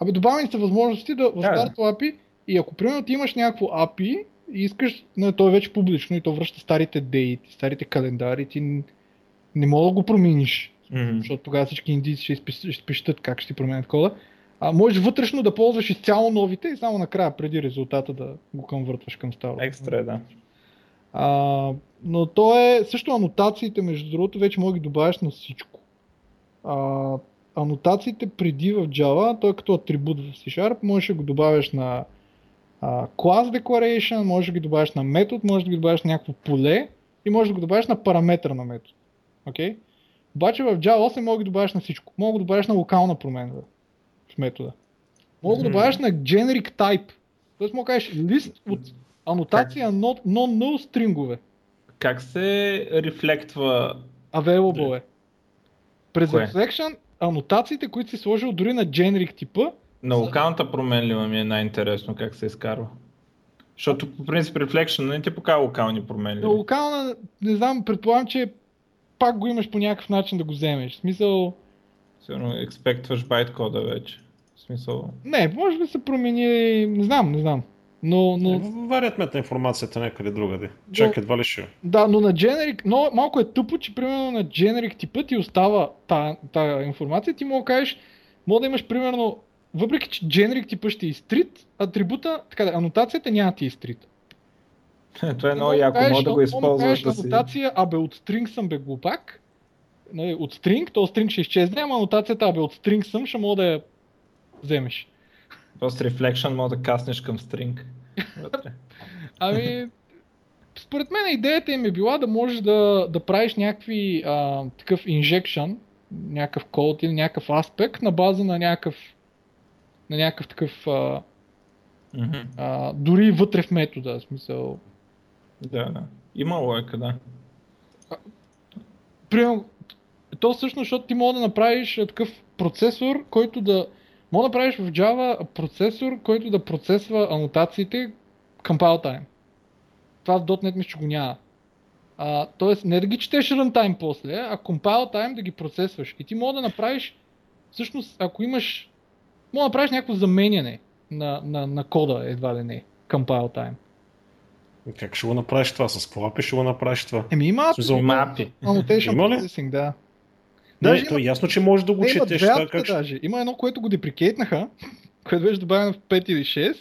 абе добавени са възможности да в старото API и ако примерно ти имаш някакво API и искаш, но то е вече публично и то връща старите дейти, старите календари, ти не мога да го промениш mm-hmm. защото тогава всички индийци ще, изпиш, ще пишат как ще ти променят кода. А можеш вътрешно да ползваш изцяло новите и само накрая, преди резултата да го конвъртваш към старото. Екстра, да. А, но то е също анотациите, между другото, вече мога да ги добавяш на всичко. А, анотациите преди в Java, той е като атрибут в C-Sharp, можеш да го добавяш на а, class declaration, можеш да ги добавяш на метод, можеш да ги добавяш на някакво поле и можеш да го добавяш на параметър на метод. Okay? Обаче в Java 8 мога да добавяш на всичко. Мога да добавяш на локална промена в метода. Мога да добавяш на generic type. Тоест мога да кажеш лист от анотация на non-null стрингове. Как се рефлектва? Available е. През Кое? reflection анотациите, които си сложил дори на generic типа. На локалната променлива ми е най-интересно как се изкарва. Защото по принцип Reflection не ти показва локални промени. На локална, не знам, предполагам, че пак го имаш по някакъв начин да го вземеш. В смисъл... Сигурно експектваш байткода вече. В смисъл... Не, може би се промени... Не знам, не знам. Но, но... Е, варят мета информацията някъде другаде. Чак едва ли ще. Да, но на Generic, но малко е тъпо, че примерно на Generic типа ти остава тази информация. Ти мога да кажеш, мога да имаш примерно, въпреки че Generic типа ще е изтрит, атрибута, така да, анотацията няма ти е изтрит. Това е много яко, мога да го използваш да си... анотация, абе от string съм бе глупак, нали, от string, то string ще изчезне, ама анотацията, абе от string съм, ще мога да я вземеш. Просто reflection мога да каснеш към string. ами, според мен идеята им е била да можеш да, да правиш някакви а, такъв injection, някакъв код или някакъв аспект на база на някакъв на някакъв такъв а, mm-hmm. а, дори вътре в метода, в смисъл да, да. Има лойка, да. Примерно, то всъщност, защото ти мога да направиш такъв процесор, който да... Мога да направиш в Java процесор, който да процесва анотациите compile time. Това в .NET мисля, че го няма. А, тоест не да ги четеш runtime после, а compile time да ги процесваш. И ти мога да направиш, всъщност, ако имаш, мога да направиш някакво заменяне на, на, на кода, едва ли не, compile time. Как ще го направиш това? С какво API ще го направиш това? Еми има Смисъл, API, има API. Annotation Има ли? Processing, да. Не, Даже то има- е ясно, че можеш да го четеш. Това, как даже. Има едно, което го деприкейтнаха, което беше добавено в 5 или 6.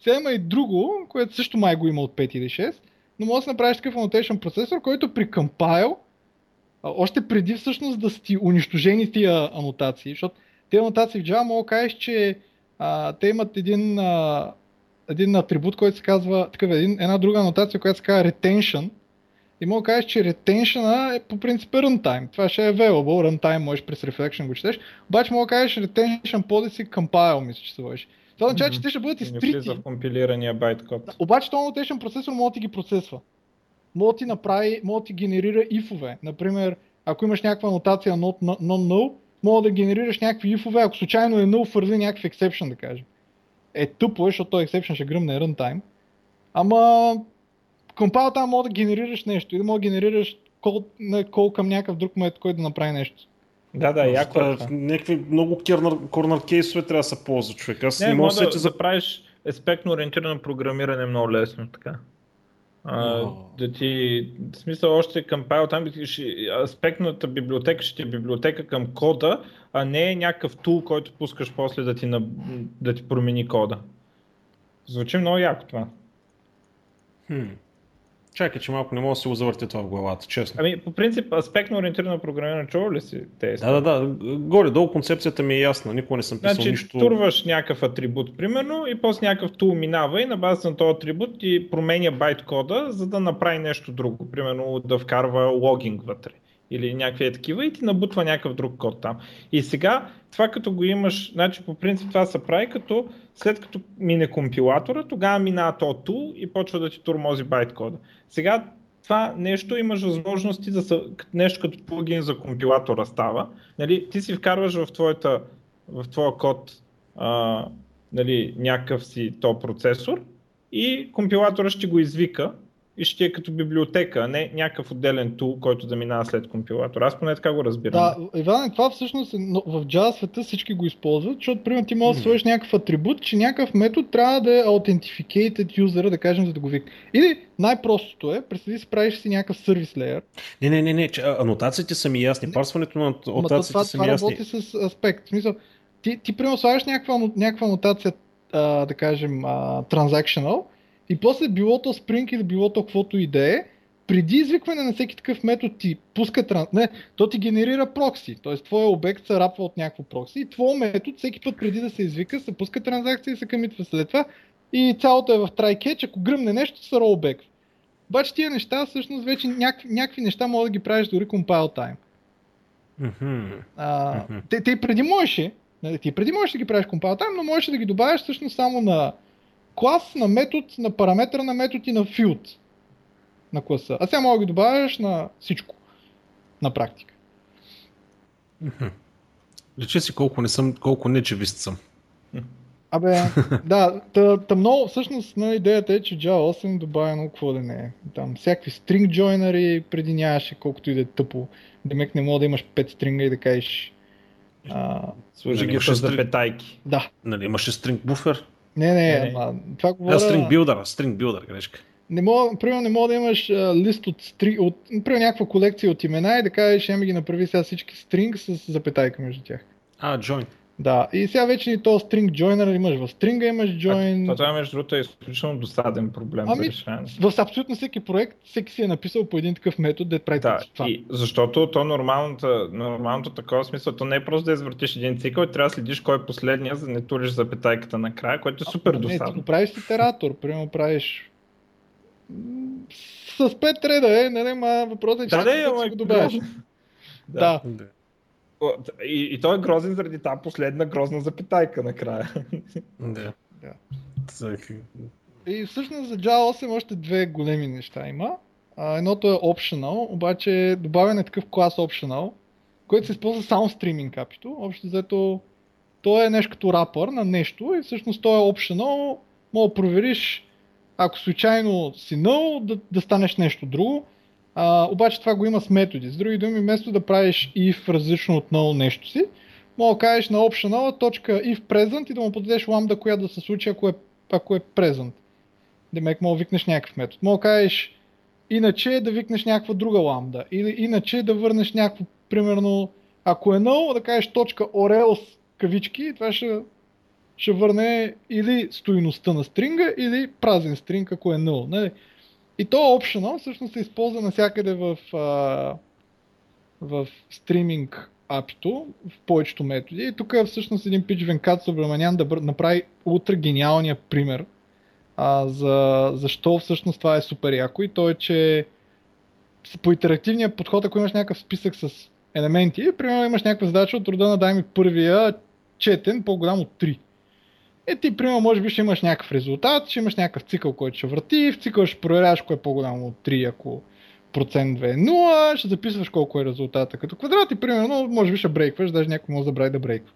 Сега има и друго, което също май го има от 5 или 6. Но може да си направиш такъв annotation процесор, който при compile, а, още преди всъщност да сти унищожени тия анотации, защото тези анотации в Java мога да кажеш, че а, те имат един, а, един атрибут, който се казва, такъв един, една друга анотация, която се казва retention. И мога да кажеш, че retention е по принцип runtime. Това ще е available, runtime можеш през reflection го четеш. Обаче мога да кажеш retention policy compile, мисля, че се водиш. Това означава, че те ще бъдат Не влиза изтрити. в компилирания байткод. Обаче този annotation процесор може да ти ги процесва. Може да ти направи, може да ти генерира ифове. Например, ако имаш някаква анотация non-null, може да генерираш някакви ифове, ако случайно е null, фърли някакъв exception, да кажем. Е тъпо е, защото този exception ще гръмне runtime. Ама компайл там може да генерираш нещо или може да генерираш кол, не, кол към някакъв друг метод, който да направи нещо. Да, да, яко е е. Някакви много корнер, корнер кейсове трябва да се ползва човек. Аз не, Не, мога да да, да правиш аспектно ориентирано програмиране е много лесно, така. А, да ти, в смисъл още компайл, там аспектната библиотека ще е библиотека към кода, а не е някакъв тул, който пускаш после да ти, да ти промени кода. Звучи много яко това. Хм. Чакай, че малко не мога да се го завъртя това в главата, честно. Ами, по принцип, аспектно ориентирано програмиране, чува ли си те? Да, да, да. Горе-долу концепцията ми е ясна. Никога не съм писал Значи, нищо. турваш някакъв атрибут, примерно, и после някакъв тул минава и на база на този атрибут ти променя байт кода, за да направи нещо друго. Примерно да вкарва логинг вътре. Или някакви такива и ти набутва някакъв друг код там. И сега, това като го имаш, значи по принцип това се прави като след като мине компилатора, тогава минава то тул и почва да ти турмози байт кода. Сега това нещо имаш възможности да са, нещо като плагин за компилатора става. Нали, ти си вкарваш в, твоята, в твоя код а, нали, някакъв си то процесор и компилатора ще го извика и ще е като библиотека, а не някакъв отделен тул, който да минава след компилатор. Аз поне така го разбирам. Да, Иван, това всъщност е, но в Java света всички го използват, защото примерно ти можеш да сложиш някакъв атрибут, че някакъв метод трябва да е authenticated юзера, да кажем, за да го вика. Или най-простото е, представи си правиш си някакъв сервис леер, Не, не, не, не. че, анотациите са ми ясни. Парсването на анотациите това, са това ми ясни. работи с аспект. В смисъл, ти, ти примерно слагаш някаква, някаква анотация, а, да кажем, а, transactional и после било то Spring или било то каквото и да е, преди извикване на всеки такъв метод ти пуска транс... Не, то ти генерира прокси. Т.е. твоя обект се рапва от някакво прокси и твой метод всеки път преди да се извика се пуска транзакция и се камитва след това и цялото е в try catch, ако гръмне нещо се rollback. Обаче тия неща всъщност вече някакви, някакви неща могат да ги правиш дори compile time. Мгм. А, Мгм. те, преди можеше, нали, ти преди можеш да ги правиш compile time, но можеш да ги добавяш всъщност само на клас, на метод, на параметър на метод и на field на класа. А сега мога да ги добавяш на всичко. На практика. Личи си колко не съм, колко нечевист съм. Абе, да, та, та много, всъщност на идеята е, че Java 8 добавя много какво да не е. Там всякакви string joinery преди нямаше, колкото и да е тъпо. Демек не мога да имаш 5 стринга и да кажеш а, Служи Нали, ги имаше с запетайки. да. Нали, имаше string buffer. Не, не, Не, ама, това говоря... String builder, string builder, грешка. Не мога, примерно не мога да имаш а, лист от, стри, от примерно някаква колекция от имена и да кажеш, ще ми ги направи сега всички стринг с запетайка между тях. А, join. Да, и сега вече и то string joiner имаш в стринга, имаш join. Това, това между другото е изключително досаден проблем Ами, за решаване. В абсолютно всеки проект всеки си е написал по един такъв метод да прави Да, това. и защото то нормалната, нормалното такова смисъл, то не е просто да извъртиш един цикъл, и трябва да следиш кой е последния, за да не туриш запетайката накрая, което е супер не, ти досадно. го правиш с итератор, примерно правиш с пет реда е, нали, ма въпросът е, че Да, ти да, си ама го добавяш. грозно. Да. Да. И, и той е грозен заради тази последна грозна запетайка накрая. Да. Да. Так, И всъщност за Java 8 още две големи неща има. А, едното е optional, обаче добавен е такъв клас optional, който се използва само стриминг апито. Общо взето, то е нещо като рапър на нещо и всъщност то е optional, мога да провериш, ако случайно си null, да, да станеш нещо друго. А, обаче това го има с методи. С други думи, вместо да правиш if различно от null нещо си, мога да кажеш на optional точка if present и да му подадеш ламда, която да се случи, ако е, ако е present. Демек мога да викнеш някакъв метод. Мога да кажеш иначе да викнеш някаква друга ламда. Или иначе да върнеш някакво, примерно, ако е null, да кажеш точка or else кавички, това ще, ще върне или стоиността на стринга, или празен стринг, ако е null. Нали? И то optional всъщност се използва навсякъде в, а, в стриминг апито, в повечето методи. И тук всъщност един пич Венкат Субраманян да направи ултра гениалния пример а, за защо всъщност това е супер яко и то е, че по интерактивния подход, ако имаш някакъв списък с елементи, примерно имаш някаква задача от рода на дай ми първия четен по-голям от 3. Е, ти, примерно, може би ще имаш някакъв резултат, ще имаш някакъв цикъл, който ще върти, в цикъл ще проверяваш кое е по-голямо от 3, ако процент 2 е 0, ще записваш колко е резултата като квадрат и примерно може би ще брейкваш, даже някой може да забрави да брейква.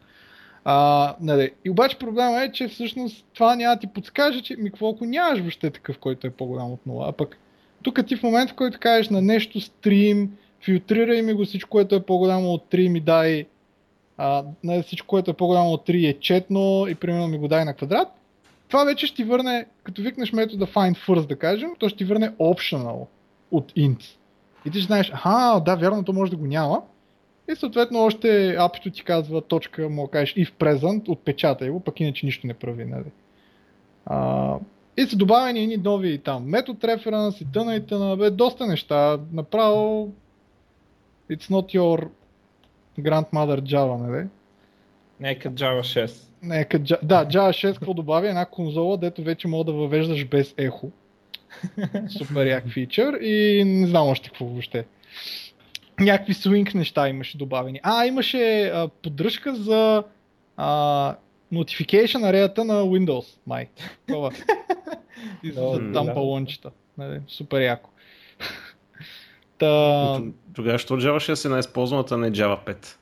А, нали. И обаче проблема е, че всъщност това няма да ти подскаже, че ми какво нямаш въобще такъв, който е по-голям от 0. А пък тук ти в момента, в който кажеш на нещо стрим, филтрирай ми го всичко, което е по-голямо от 3, ми дай а, всичко, което е по-голямо от 3 е четно и примерно ми го дай на квадрат, това вече ще ти върне, като викнеш метода find first да кажем, то ще ти върне optional от int. И ти знаеш, аха, да, вярно, то може да го няма. И съответно още апито ти казва точка, му кажеш if present, отпечатай го, пък иначе нищо не прави. Нали? А, и са добавени едни нови там метод reference и тъна и тъна, бе, доста неща. Направо it's not your grandmother Java, нали? Нека Java 6. Нека, да, Java 6 какво добавя? Една конзола, дето вече мога да въвеждаш без ехо. Супер як фичър и не знам още какво въобще. Някакви swing неща имаше добавени. А, имаше а, поддръжка за а, notification ареята на Windows, май. Това. и за там балончета. Нали, супер яко. Та... Тогава що Java 6 е най-използваната, а не Java 5?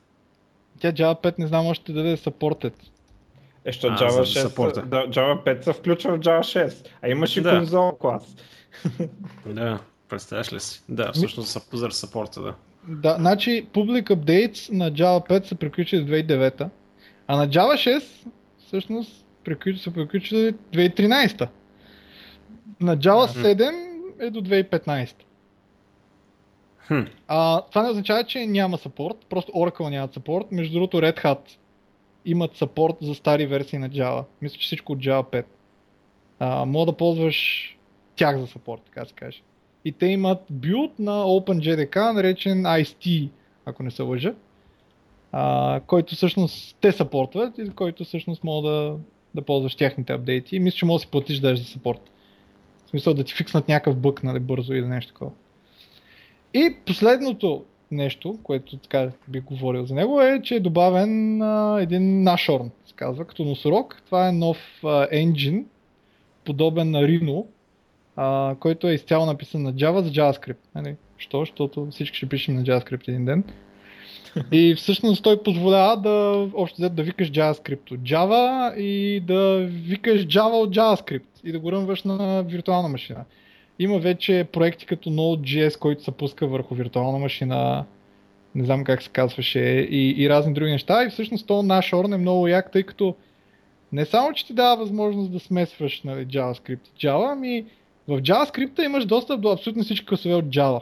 Тя Java 5 не знам още да е supported. Е, що Java 6, да, Java 5 се включва в Java 6, а имаш и да. конзол клас. да, представяш ли си? Да, всъщност са за саппорта, да. Да, значи Public Updates на Java 5 са приключили в 2009, а на Java 6 всъщност приключили, са приключили 2013. На Java 7 е до 2015. Хм. А, това не означава, че няма саппорт, просто Oracle нямат саппорт. Между другото Red Hat имат саппорт за стари версии на Java. Мисля, че всичко от Java 5. А, мога да ползваш тях за саппорт, така се каже. И те имат билд на OpenJDK, наречен ICT, ако не се лъжа, а, който всъщност те саппортват и който всъщност мога да, да ползваш тяхните апдейти. И мисля, че може да си платиш даже за саппорт. В смисъл да ти фикснат някакъв бък, нали, бързо или нещо такова. И последното нещо, което така би говорил за него е, че е добавен а, един нашорн, се казва, като носорог. Това е нов а, енджин, подобен на Rhino, а, който е изцяло написан на Java за JavaScript. Нали? Що? Защото всички ще пишем на JavaScript един ден. И всъщност той позволява да общо да викаш JavaScript от Java и да викаш Java от JavaScript и да го ръмваш на виртуална машина. Има вече проекти като Node.js, който се пуска върху виртуална машина, не знам как се казваше, и, и разни други неща. И всъщност то наш орн е много як, тъй като не само, че ти дава възможност да смесваш нали, JavaScript и Java, ами в JavaScript имаш достъп до абсолютно всички класове от Java.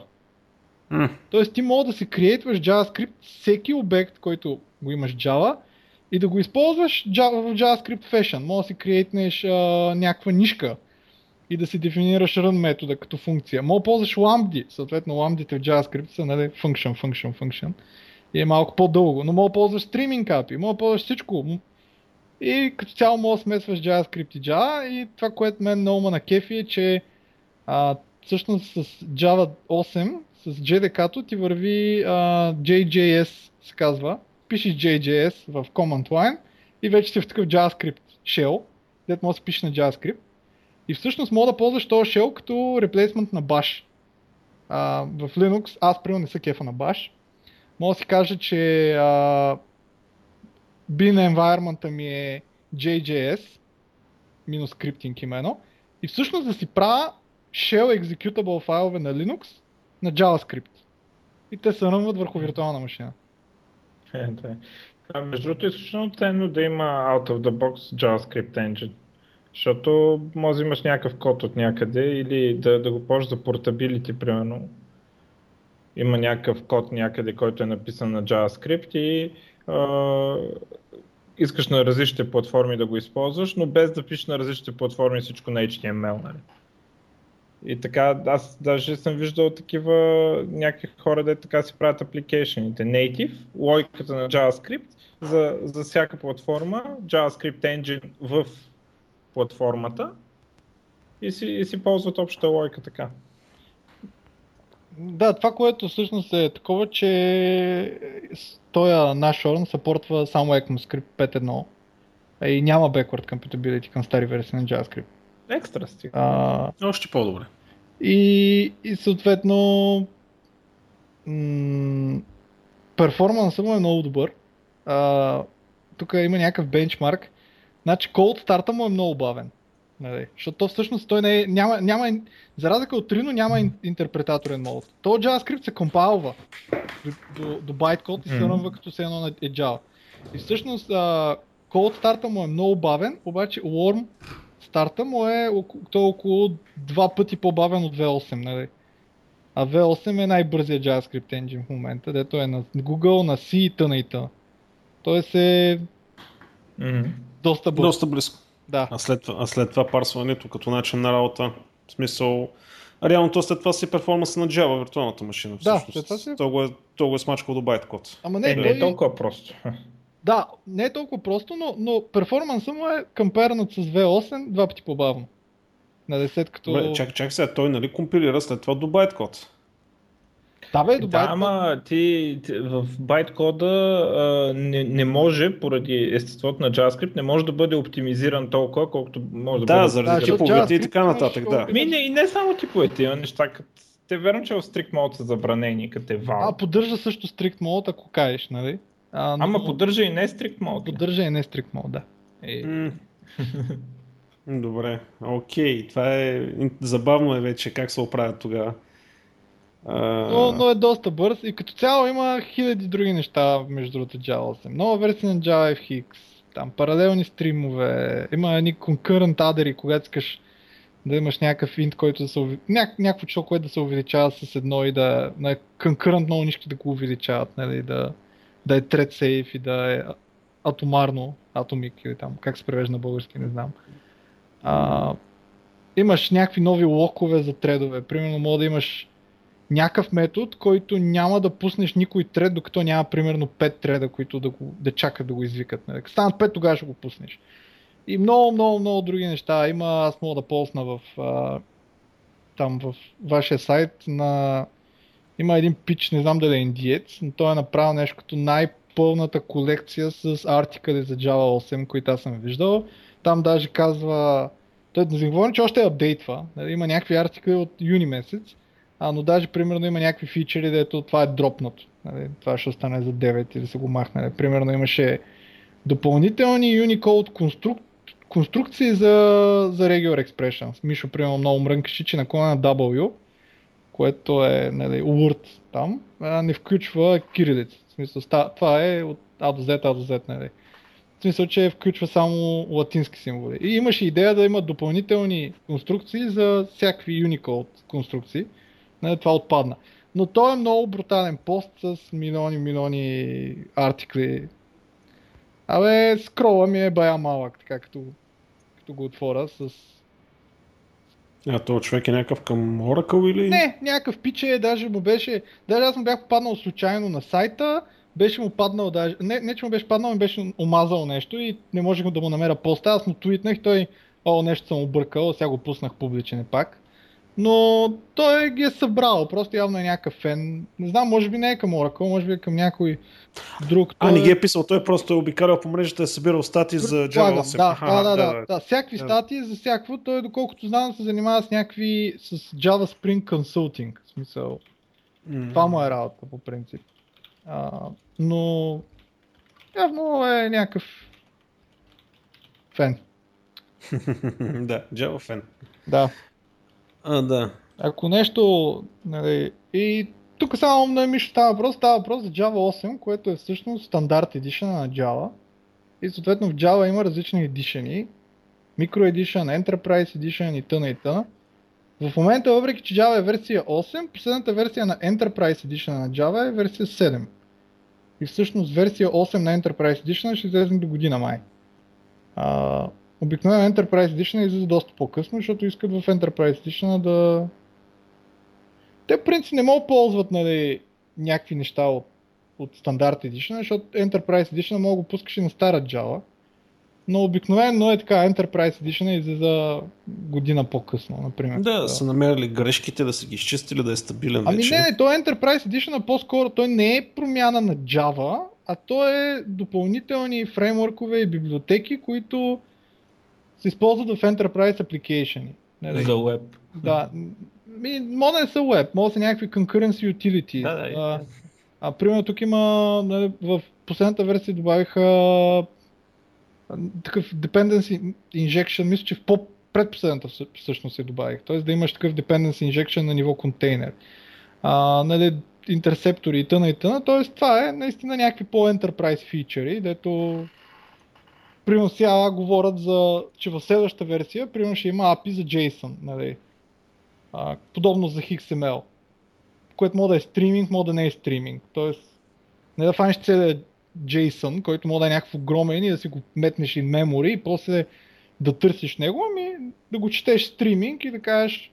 Mm. Тоест ти мога да си креатваш JavaScript всеки обект, който го имаш Java и да го използваш в JavaScript fashion. Мога да си креатнеш някаква нишка и да си дефинираш run метода като функция. Мога ползваш lambda, съответно lambda в JavaScript са нали, function, function, function и е малко по-дълго, но мога ползваш стриминг API, мога ползваш всичко. И като цяло мога да смесваш JavaScript и Java и това, което мен много ме на кефи е, че а, всъщност с Java 8, с JDK-то ти върви а, JJS, се казва. Пишеш JJS в command line и вече си в такъв JavaScript shell, където може да пишеш на JavaScript. И всъщност мога да ползваш този shell като replacement на Bash. А, в Linux аз примерно не са кефа на Bash. Мога да си кажа, че а, bin environment ми е JJS, минус скриптинг именно. И всъщност да си правя shell executable файлове на Linux на JavaScript. И те се ръмват върху виртуална машина. Е, да. Между другото е изключително ценно да има out of the box JavaScript engine. Защото може да имаш някакъв код от някъде или да, да го ползваш за портабилити, примерно. Има някакъв код някъде, който е написан на JavaScript и а, искаш на различните платформи да го използваш, но без да пишеш на различните платформи всичко на HTML. Нали? И така, аз даже съм виждал такива някакви хора, де така си правят апликейшените. Native, логиката на JavaScript за, за всяка платформа, JavaScript engine в платформата и си, и си ползват общата логика така. Да, това, което всъщност е такова, че този наш Orn съпортва само ECMAScript 5.1 и няма backward compatibility към стари версии на JavaScript. Екстра стига. А, Още по-добре. И, и съответно м- перформансът му е много добър. А, тук има някакъв бенчмарк. Значи cold старта му е много бавен. Нали? Защото то всъщност той не е, няма, няма, за разлика от Trino няма ин, интерпретаторен мод. То JavaScript се компайлва до, до, до bytecode и се ръмва като се едно на е Java. И всъщност а, cold старта му е много бавен, обаче Worm старта му е той е около два пъти по-бавен от V8, нали? А V8 е най-бързият JavaScript engine в момента, дето е на Google, на C и т.н. и т. Тоест е mm-hmm. Доста близко. Доста близко. Да. А след, а след това парсването като начин на работа, в смисъл, реално то след това си перформанса на Java, виртуалната машина. Да, след това си... То го е, то го е смачкал до байткод. Ама не, е, не е толкова просто. Да, не е толкова просто, но, но перформанса му е кампернат с V8 два пъти по-бавно. На 10 като... Бе, чак, чак сега, той нали компилира след това до байткод. Да, бе, до да, ама ти, ти в байткода не, не може, поради естеството на JavaScript, не може да бъде оптимизиран толкова, колкото може да, да бъде. заради да, типовете и така нататък, да. Ми, не, и не само типовете, има неща, като те верно, че в Strict Mode са забранени, като е вал. А, поддържа също Strict Mode, ако кажеш, нали? А, но... Ама поддържа и не Strict Mode. Поддържа и не Strict Mode, да. Е... Добре, окей, това е забавно е вече как се оправят тогава. Но, но е доста бърз и като цяло има хиляди други неща между другото Java 8. Нова версия на JavaFX, там паралелни стримове, има едни concurrent адери, когато искаш да имаш някакъв инт, който да се ня, някакво число, което да се увеличава с едно и да на concurrent много нишки да го увеличават, нали, да, да е thread safe и да е атомарно, атомик или там, как се превежда на български, не знам. А, имаш някакви нови локове за тредове. Примерно мога да имаш някакъв метод, който няма да пуснеш никой тред, докато няма примерно 5 треда, които да, го, да чакат да го извикат. Нали? Станат 5, тогава ще го пуснеш. И много, много, много други неща. Има, аз мога да ползна в а, там в вашия сайт на... Има един пич, не знам дали е индиец, но той е направил нещо като най-пълната колекция с артикали за Java 8, които аз съм виждал. Там даже казва... Той не говорим, че още е апдейтва. Нали? Има някакви артикали от юни месец а, но даже примерно има някакви фичери, дето това е дропнато. Нали, това ще остане за 9 или се го махне. Нали. Примерно имаше допълнителни Unicode конструк... конструкции за, за Regular Expressions. Мишо, примерно, много мрънкаше, че наклона на W, което е нали, Word там, не включва кирилица. В смисъл, това е от А до Z, А до Z. Нали. В смисъл, че включва само латински символи. И имаше идея да има допълнителни конструкции за всякакви Unicode конструкции. Не, това отпадна. Но той е много брутален пост с милиони, милиони артикли. Абе, скрола ми е бая малък, така като, като го отворя с... А то човек е някакъв към Oracle или? Не, някакъв пиче, даже му беше... Даже аз му бях попаднал случайно на сайта, беше му паднал даже... Не, не че му беше паднал, ми беше омазал нещо и не можех да му намеря поста. Аз му твитнах, той... О, нещо съм объркал, сега го пуснах публичен пак. Но той ги е събрал, просто явно е някакъв фен. Не знам, може би не е към Oracle, може би е към някой друг. А, той... не ги е писал, той просто е обикалял по мрежата, е събирал статии за Java 8. Да, Аха, да, да, да, да, да. Всякакви да. статии за всякакво, той доколкото знам се занимава с някакви, с Java Spring Consulting, в смисъл. Mm. Това му е работа по принцип. А, но явно е някакъв фен. да, Java фен. Да. А, да. ако нещо, нали, и тук само на ми става въпрос, става въпрос за Java 8, което е всъщност стандарт Edition на Java. И съответно в Java има различни едишени. Micro Edition, Enterprise Edition и т.н. и т.н. В момента, въпреки че Java е версия 8, последната версия на Enterprise Edition на Java е версия 7. И всъщност версия 8 на Enterprise Edition ще излезе до година май. А, обикновено Enterprise Edition излиза доста по-късно, защото искат в Enterprise Edition да... Те в принцип не могат да ползват нали, някакви неща от, от стандарт Edition, защото Enterprise Edition мога да го пускаш и на стара Java. Но обикновено е така, Enterprise Edition излиза година по-късно, например. Да, да, са намерили грешките, да са ги изчистили, да е стабилен ами вече. не, не, той Enterprise Edition по-скоро, той не е промяна на Java, а то е допълнителни фреймворкове и библиотеки, които се използват в Enterprise Application. Нали? За web. Да. Ми, може да са web, може да са някакви concurrency utility. Да, да, а, а, примерно тук има, нали, в последната версия добавиха такъв dependency injection, мисля, че в по предпоследната всъщност се добавих. Т.е. да имаш такъв dependency injection на ниво контейнер. А, нали, интерсептори и тъна и тъна. Т.е. това е наистина някакви по-enterprise фичери, дето примерно сега говорят за, че в следващата версия, примерно ще има API за JSON, нали? а, подобно за XML, което може да е стриминг, може да не е стриминг. Тоест, не да фанеш целият JSON, който може да е някакъв огромен и да си го метнеш in memory и после да търсиш него, ами да го четеш стриминг и да кажеш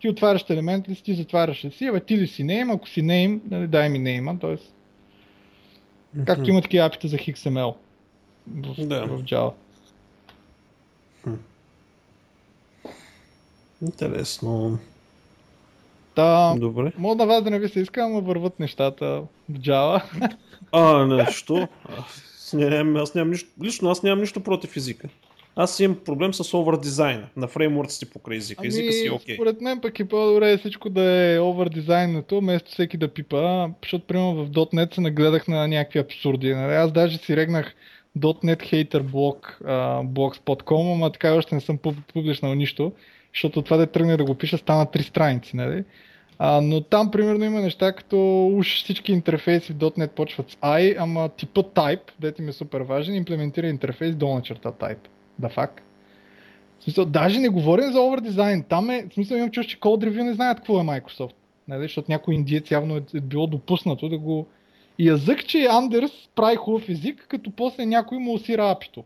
ти отваряш елемент ли си, ти затваряш ли си, абе ти ли си name, ако си name, нали, дай ми name, т.е. Mm-hmm. Както има такива апита за XML в, да. в Java. Интересно. Та, Добре. Мога на вас да не ви се иска, ама върват нещата в Java. А, нещо. Аз, нямам, аз нямам нищо, лично аз нямам нищо против езика. Аз имам проблем с овър дизайна на фреймворците покрай езика. Ами, езика си е окей. Okay. Според мен пък е по-добре всичко да е овър дизайнато, вместо всеки да пипа, защото примерно в .NET се нагледах на някакви абсурди. Нали? Аз даже си регнах .NET Hater blog, blogspot.com, ама така още не съм публичнал нищо, защото това да тръгне да го пиша стана три страници. Нали? А, но там примерно има неща като уж всички интерфейси в .NET почват с I, ама типа type, дете ми е супер важен, имплементира интерфейс долна черта type. Да факт. В смисъл, даже не говорим за овердизайн. Там е, в смисъл имам чуш, че Code Review не знаят какво е Microsoft. Нали? Защото някой индиец явно е, е било допуснато да го... Язък, че Андерс прави хубав език, като после някой му усира апито.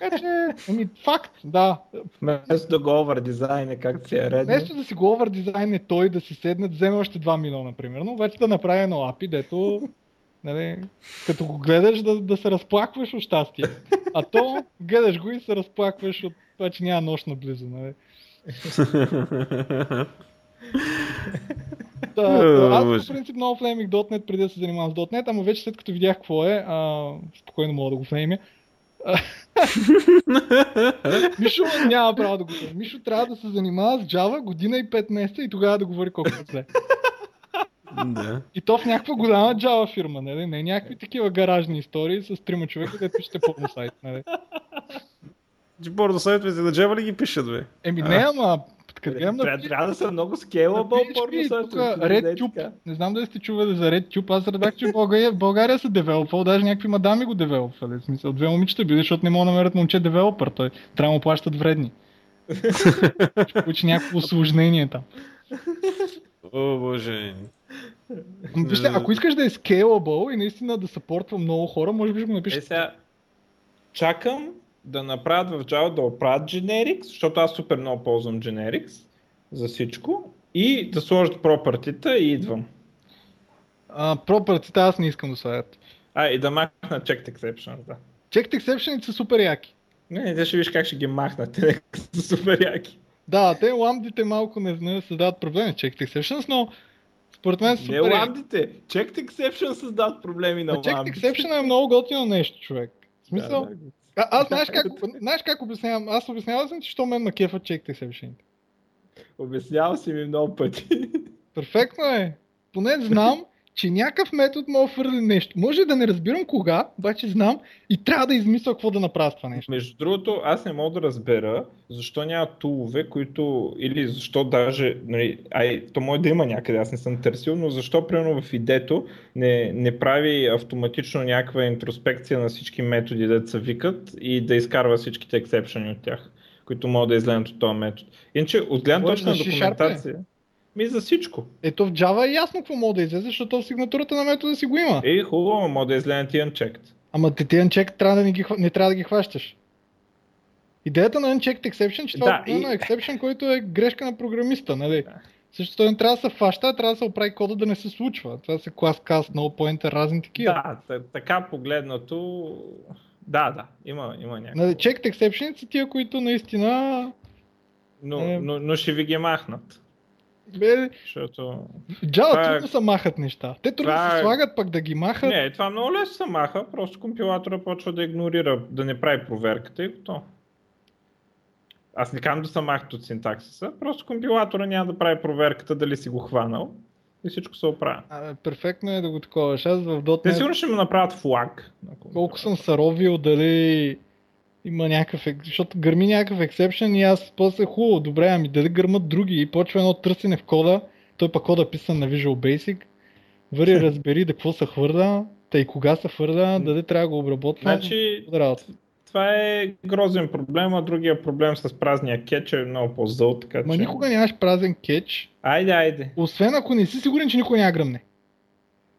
Така че, ами, факт, да. Вместо да го овердизайне, както си е редно. Вместо да си го овердизайне той, да си седне, да вземе още 2 милиона, примерно, вече да направи едно API, дето, нали, като го гледаш да, да се разплакваш от щастие. А то, гледаш го и се разплакваш от това, че няма нощ наблизо, нали. Да, аз по принцип много флеймих .NET преди да се занимавам с .NET, ама вече след като видях какво е, а, спокойно мога да го флеймя, Мишо няма право да го кажа. Мишо трябва да се занимава с Java година и 5 месеца и тогава да говори колко е. Да. И то в някаква голяма Java фирма, нали? Не някакви такива гаражни истории с трима човека, където пишете порно сайт, нали? Порно сайтовете на Java ли ги пишат, бе? Еми не, ама гледам на... Трябва да са много скейлабъл порно сайтове. Не знам дали сте чували за RedTube, аз радах, че в България, в България са девелопъл, даже някакви мадами го девелопвали. В смисъл, две момичета били, защото не могат да намерят момче девелопър, той трябва да му плащат вредни. Ще получи някакво осложнение там. О, боже. Вижте, ако искаш да е scalable и наистина да съпортва много хора, може би ще го напишеш. Е, сега, чакам да направят в Java да оправят generics, защото аз супер много ползвам generics за всичко и да сложат пропъртита и идвам. А, пропъртите аз не искам да слагат. А, и да махна checked exceptions, да. Checked exceptions са супер яки. Не, те ще виж как ще ги махнат, те са супер яки. Да, те ламдите малко не, не създават проблеми checked exceptions, но според мен супер Не ламдите, checked exceptions създават проблеми на ламдите. Checked exception е много готино нещо, човек. В смисъл, да, да. А, аз знаеш как, знаеш как обяснявам? Аз обяснявам съм ти, що мен на кефа чекте се Обяснявал си ми много пъти. Перфектно е. Поне знам, че някакъв метод мога да хвърли нещо. Може да не разбирам кога, обаче знам и трябва да измисля какво да направя това нещо. Между другото, аз не мога да разбера защо няма тулове, които, или защо даже, нали, ай, то може да има някъде, аз не съм търсил, но защо примерно в идето не, не прави автоматично някаква интроспекция на всички методи да се викат и да изкарва всичките ексепшени от тях, които могат да излезнат от този метод. Иначе, от гледна точка на документация... Ми за всичко. Ето в Java е ясно какво мога да излезе, защото в сигнатурата на метода си го има. Е, хубаво, мога да излезе ти unchecked. Ама те ти unchecked трябва да не, ги, не трябва да ги хващаш. Идеята на unchecked exception, че това Да, е и- exception, който е грешка на програмиста, нали? Да. Също той не трябва да се фаща, трябва да се оправи кода да не се случва. Това се клас cast, no pointer, разни такива. Да, та- така погледнато, да, да, има, има някакво. Нали, checked exception са тия, които наистина... Но, е. но, но ще ви ги махнат, Бе, защото... Java Това е- трудно се махат неща. Те трудно Това се е- слагат, пък да ги махат. Не, това много лесно се маха, просто компилатора почва да игнорира, да не прави проверката и готово. Аз не казвам да се махат от синтаксиса, просто компилатора няма да прави проверката дали си го хванал и всичко се оправя. А, перфектно е да го таковаш. Аз в Те .NET сигурно ще му направят флаг. колко съм саровил, дали има някакъв, защото гърми някакъв ексепшен и аз после хубаво, добре, ами дали гърмат други и почва едно търсене в кода, той пък кода е писан на Visual Basic, вари разбери да какво се хвърля, тъй кога се хвърля, дали трябва да го обработва. Значи, това е грозен проблем, а другия проблем с празния кетч е много по-зъл, така че... Ма никога нямаш празен кетч, Айде, айде. освен ако не си сигурен, че никой няма гръмне.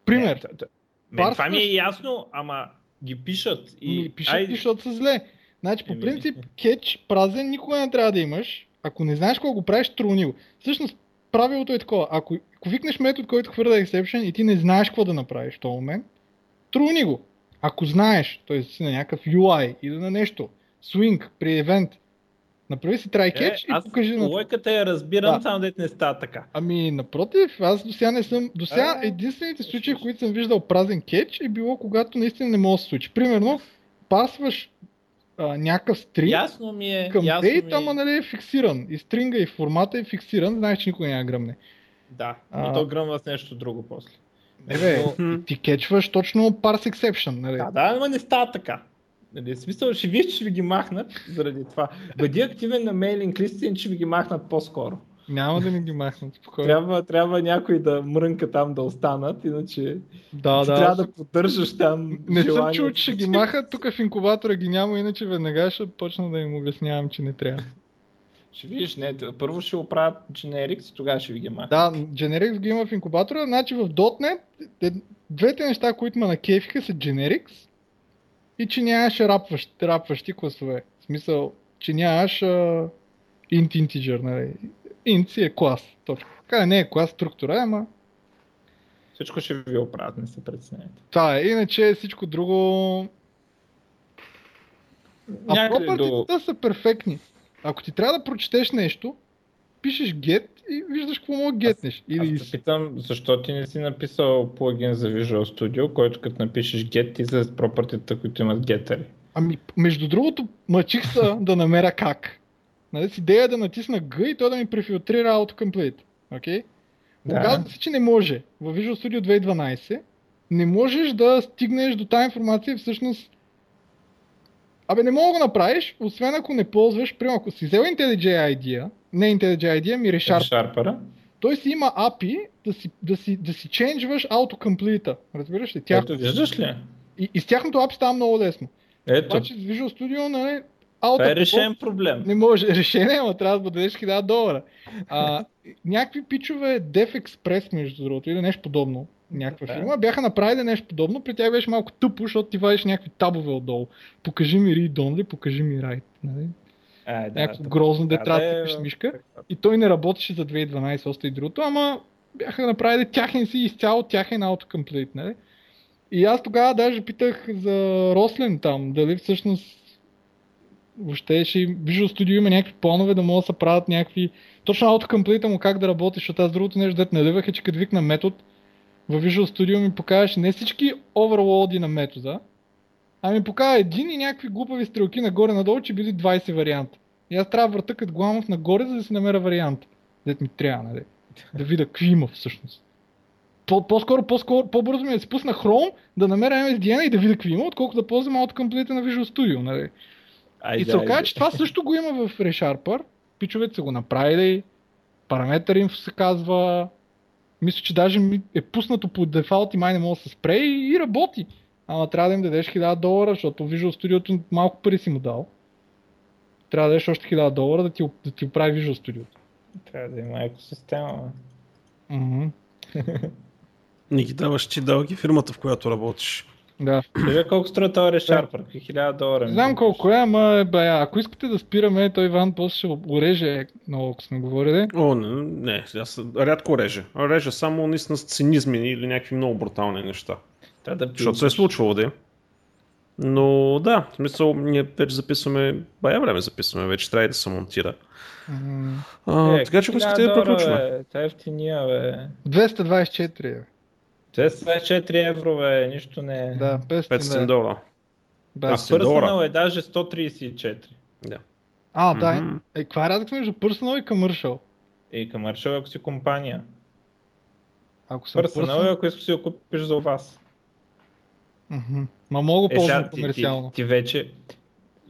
Пример. Не, т- т- Мен, това ми е ясно, ама ги пишат и... Пишат, айде. защото са зле. Значи, по принцип, кетч празен никога не трябва да имаш. Ако не знаеш какво го правиш, труни го. Всъщност, правилото е такова. Ако, ако викнеш метод, който хвърля exception и ти не знаеш какво да направиш в този момент, труни го. Ако знаеш, т.е. си на някакъв UI или на нещо, swing при евент, направи си try catch Е, и покажи на лойката я разбирам, Да. само дете не става така. Ами, напротив, аз до сега не съм. До сега А, единствените случаи, в които съм виждал празен кетч, е било когато наистина не може да се случи. Примерно, пасваш а, някакъв стринг Ясно ми е, към ясно дейт, ми ама нали е фиксиран. И стринга и формата е фиксиран, знаеш, че никой няма гръмне. Да, А. но то гръмва с нещо друго после. Не бе, Но- ти кетчваш точно parse exception, нали? Да, да, но не става така. Нали, в смисъл, ще виж, че ви ги махнат заради това. Бъди активен на мейлинг листите, че ви ги махнат по-скоро. Няма да ни ги махнат, спокойно. Трябва, трябва някой да мрънка там да останат, иначе Да, да. трябва да поддържаш там Не съм желанието чул, че ще ги махат, тук в инкубатора ги няма, иначе веднага ще почна да им обяснявам, че не трябва. Ще видиш, не, първо ще оправят generics и тогава ще ви ги махнат. Да, Generics ги има в инкубатора, значи в .NET е- двете неща, които ме накефиха са Generics и че нямаш рапващ, рапващи класове. В смисъл, че нямаш а, int integer, нали? Int си е клас, точно. Така не е клас структура, ама Всичко ще ви оправят, не се притеснявайте. това е. Иначе всичко друго... А пропъртите са перфектни. Ако ти трябва да прочетеш нещо, пишеш get и виждаш какво мога гетнеш. Или Аз питам, защо ти не си написал плагин за Visual Studio, който като напишеш get ти за пропъртите, които имат гетери. Ами, между другото, мъчих се да намеря как. Нали, с идея да натисна G и той да ми префилтрира autocomplete. Окей? Да. Оказва се, че не може. В Visual Studio 2012 не можеш да стигнеш до тази информация всъщност Абе, не мога да го направиш, освен ако не ползваш, примерно, ако си взел IntelliJ IDEA, не IntelliJ IDEA, ми ReSharp, Шарпъра. той си има API да си, да си, да си ченджваш autocomplete Разбираш ли? Тях, Ето, виждаш ли? и, и с тяхното API става много лесно. Ето, Обаче с Visual Studio, нали, това е решен проблем. не може решение, ама трябва да дадеш 1000 долара. А, някакви пичове Def Express, между другото, или нещо подобно, някаква Да. фирма, бяха направили нещо подобно, при тях беше малко тъпо, защото ти вадиш някакви табове отдолу. Покажи ми read only, покажи ми write. Нали? А, да, Някакво да, грозно да, трябва да да е, цъкаш мишка. И той не работеше за 2012, още и другото, ама бяха направили тяхен си изцяло тяхен autocomplete, нали? И аз тогава даже питах за Рослен там, дали всъщност въобще ще Visual Studio има някакви планове да могат да се правят някакви... Точно autocomplete му как да работи, защото аз другото нещо, дето наливах е, че като викна метод, в Visual Studio ми покажеш не всички оверлоади на метода, а ми показва един и някакви глупави стрелки нагоре-надолу, че били 20 варианта. И аз трябва върта като гламов нагоре, за да си намеря вариант. Дет ми трябва, нали? Да видя какви има всъщност. по- по-скоро, по-скоро, по-бързо ми е да си пусна Chrome, да намеря MSDN и да видя какво има, отколкото да ползвам autocomplete на Visual Studio. Нали? Айде, И се оказа, че това също го има в ReSharper. Пичовете са го направили. Параметър инфо се казва. Мисля, че даже е пуснато по дефалт и май не мога да се спре и, и работи. Ама трябва да им дадеш 1000 долара, защото Visual Studio малко пари си му дал. Трябва да дадеш още 1000 долара да ти, да ти оправи Visual Studio. Трябва да има екосистема. Мгм. Не ги даваш ти дълги фирмата, в която работиш. Да. Вие колко струва този решарпър? Какви хиляда долара? Не знам колко е, ама е бая. Ако искате да спираме, той Иван после ще уреже много, ако сме говорили. О, не, не, аз рядко реже. Реже само наистина с цинизми или някакви много брутални неща. Трябва да Защото се е случвало, да. Но да, в смисъл, ние вече записваме, бая време записваме, вече трябва и да се монтира. М, А, Е, така че ако искате да приключваме. бе. Та ефтиния, бе. 224 е. 224 евро, бе. Нищо не е. Да, 500 500 да. долара. Да. А 500 долара. Personal е даже 134. Да. А, да. Мгм. Е, каква е разлика между personal и commercial? И commercial, ако си компания. Ако съм Personal е, ако искаш да си го купиш за вас. Мгм. Ма мога Е, ползвам сега ти, ти, комерциално. ти вече,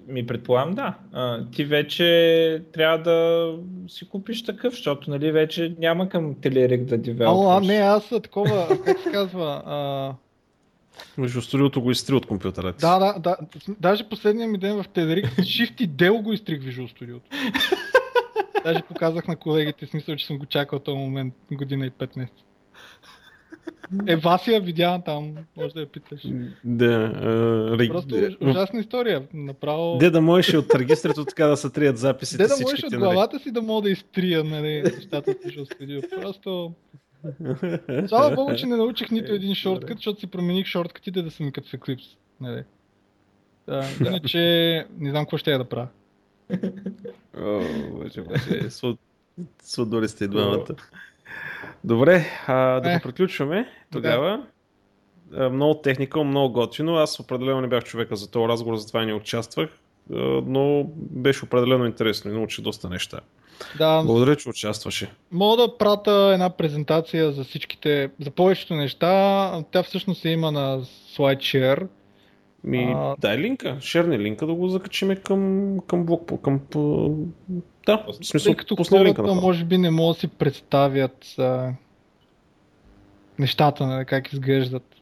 ми предполагам да, а, ти вече трябва да си купиш такъв, защото нали вече няма към Телерик да Ало, а, девелопваш. не, аз съм такова, как се казва, а, Между студиото го изтри от компютъра. ти. да, да, да, даже последния ми ден в Тедерик, Shift и Del го изтрих Visual Studio. Даже показах на колегите, смисъл, че съм го чакал този момент година и 5 месеца. Е, Васия видя там, може да я питаш. Да, а, реги- Просто де- ужасна история. Направо... Де да можеш от регистрето така да се трият записите Де да можеш от нали? главата си да мога да изтрия нали, нещата от Visual Studio. Просто... Слава богу, че не научих нито един шорткът, защото си промених шорткатите да са ми като в Eclipse. Нали. Да, иначе не знам какво ще я да правя. О, боже, боже, сво- сводоли сте и двамата. Добре, а, да Е. го приключваме тогава. А, Много техника, много готино. Аз определено не бях човека за този разговор, затова не участвах. а, Но беше определено интересно и научих доста неща. Да, Благодаря, че участваше. мога да прата една презентация за всичките, за повечето неща. Тя всъщност се има на SlideShare. Ми, А- дай линка, шерни линка да го закачиме към, към блок, към, да, в смисъл, Тъй като пусни линка хората на може би не могат да си представят а, нещата, нали, как изглеждат.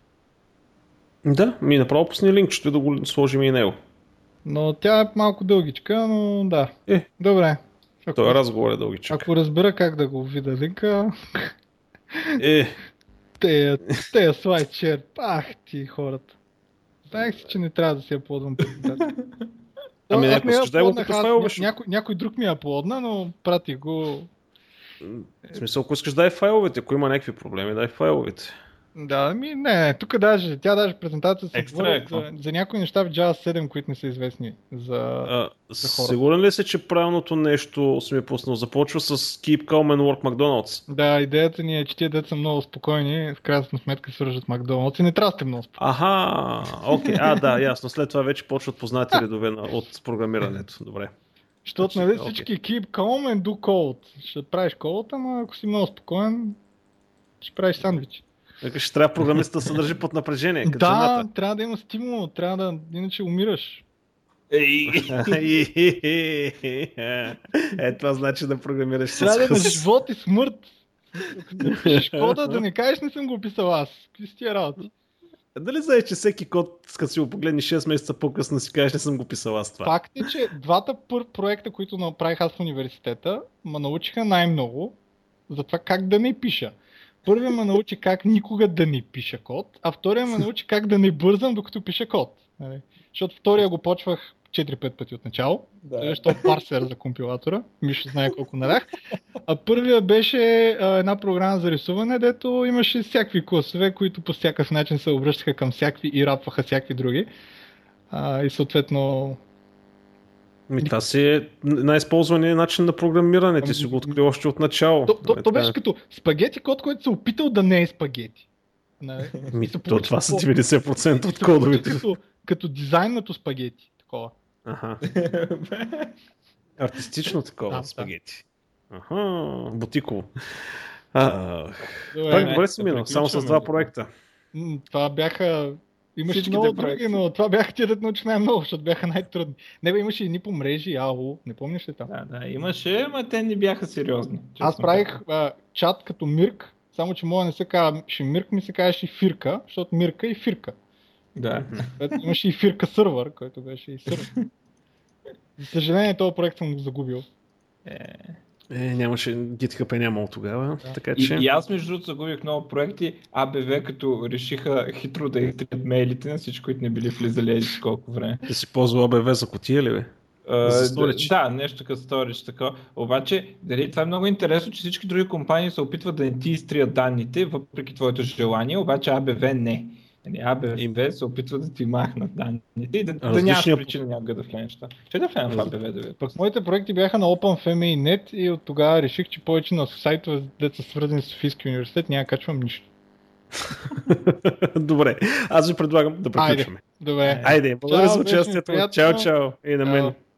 Да, ми направо пусни линк, ще да го сложим и него. Но тя е малко дългичка, но да. Е. Добре. Ако, Той разговор е дългичък. ако разбера как да го видя линка, Е, те, те слайдшер, пах ти хората. Знаех си, че не трябва да си я ползвам презентация. Ами, не искаш, дай го ще- някой, някой друг ми я аплодна, но пратих го. в смисъл, ако искаш дай файловете, ако има някакви проблеми, дай файловете. Да, ми не, тук даже, тя даже презентация се Екстра е, за, за някои неща в Java 7, които не са известни. За... А, хора. сигурен ли си, че правилното нещо си ми е пуснал? Започва с Keep Calm and Work McDonald's. Да, идеята ни е, че тия деца са много спокойни, в крайна сметка свържат Макдоналдс и не трябва да сте много спокойни. Аха, окей, а да, ясно. След това вече почват познати редове на, от програмирането. Добре. Защото нали всички keep calm and do code. Ще правиш код, ама ако си много спокоен, ще правиш сандвич. Така ще трябва програмиста да се държи под напрежение. Като Да, жената. трябва да има стимул, трябва да, иначе умираш. е, това значи да програмираш с Трябва да на живот и смърт. Кода, да не кажеш не съм го писал аз. Какви си тия работи? Дали знаеш, че всеки код, като си го погледнеш 6 месеца по-късно, си кажеш, не съм го писал аз това. Факт е, че двата пър проекта, които направих аз в университета, ме научиха най-много за това как да не пиша. Първия ме научи как никога да не пиша код, а втория ме научи как да не бързам докато пиша код. Нали? Защото втория го почвах 4-5 пъти от начало, Да. защото парсер за компилатора, Мишо знае колко налях. А първия беше а, една програма за рисуване, дето имаше всякакви класове, които по всякакъв начин се обръщаха към всякакви и рапваха всякакви други. А, и съответно Ми, това си е най-използваният начин на програмиране. Ти си го открил още от начало. То, то, то така беше е. като спагети код, който се опитал да не е спагети. Нали? Ми, то, това са по- 90% и от кодовете. Като, като дизайнато спагети. Такова. Аха. Артистично такова, Да, да. спагети. Аха, бутиково. Добре, так, добре си минал, само с два проекта. Това бяха Имаше много други, но това бяха тия да научих най-много, защото бяха най-трудни. Не бе, имаше и ни по мрежи, АО, не помниш ли там? Да, да, имаше, но те не бяха сериозни. Аз правих а, чат като Мирк, само че моя не се казваше Мирк, ми се казваше и Фирка, защото Мирка и Фирка. Да. Ето, имаше и Фирка сървър, който беше и сървър. За съжаление, този проект съм го загубил. Е... Е, нямаше, GitHub е нямало тогава, да. така че... И, и аз между другото загубих много проекти, АБВ като решиха хитро да изтрият мейлите на всички, които не били влизали еди колко време. Да си ползвал АБВ за котия ли бе? Uh, за да, нещо като сторич, така. Обаче, дали това е много интересно, че всички други компании се опитват да не ти изтрият данните, въпреки твоето желание, обаче АБВ не. Нали, АБВ се опитва да ти махнат данните и да, да нямаш причина някога да влезеш. Че да влезем в АБВ да. Пък моите проекти бяха на OpenFMI.net и от тогава реших, че повече на сайтове, деца свързани с Софийския университет, няма качвам нищо. Добре, аз ви предлагам да приключваме. Добре. Айде, благодаря за участието. Чао, чао. И на мен.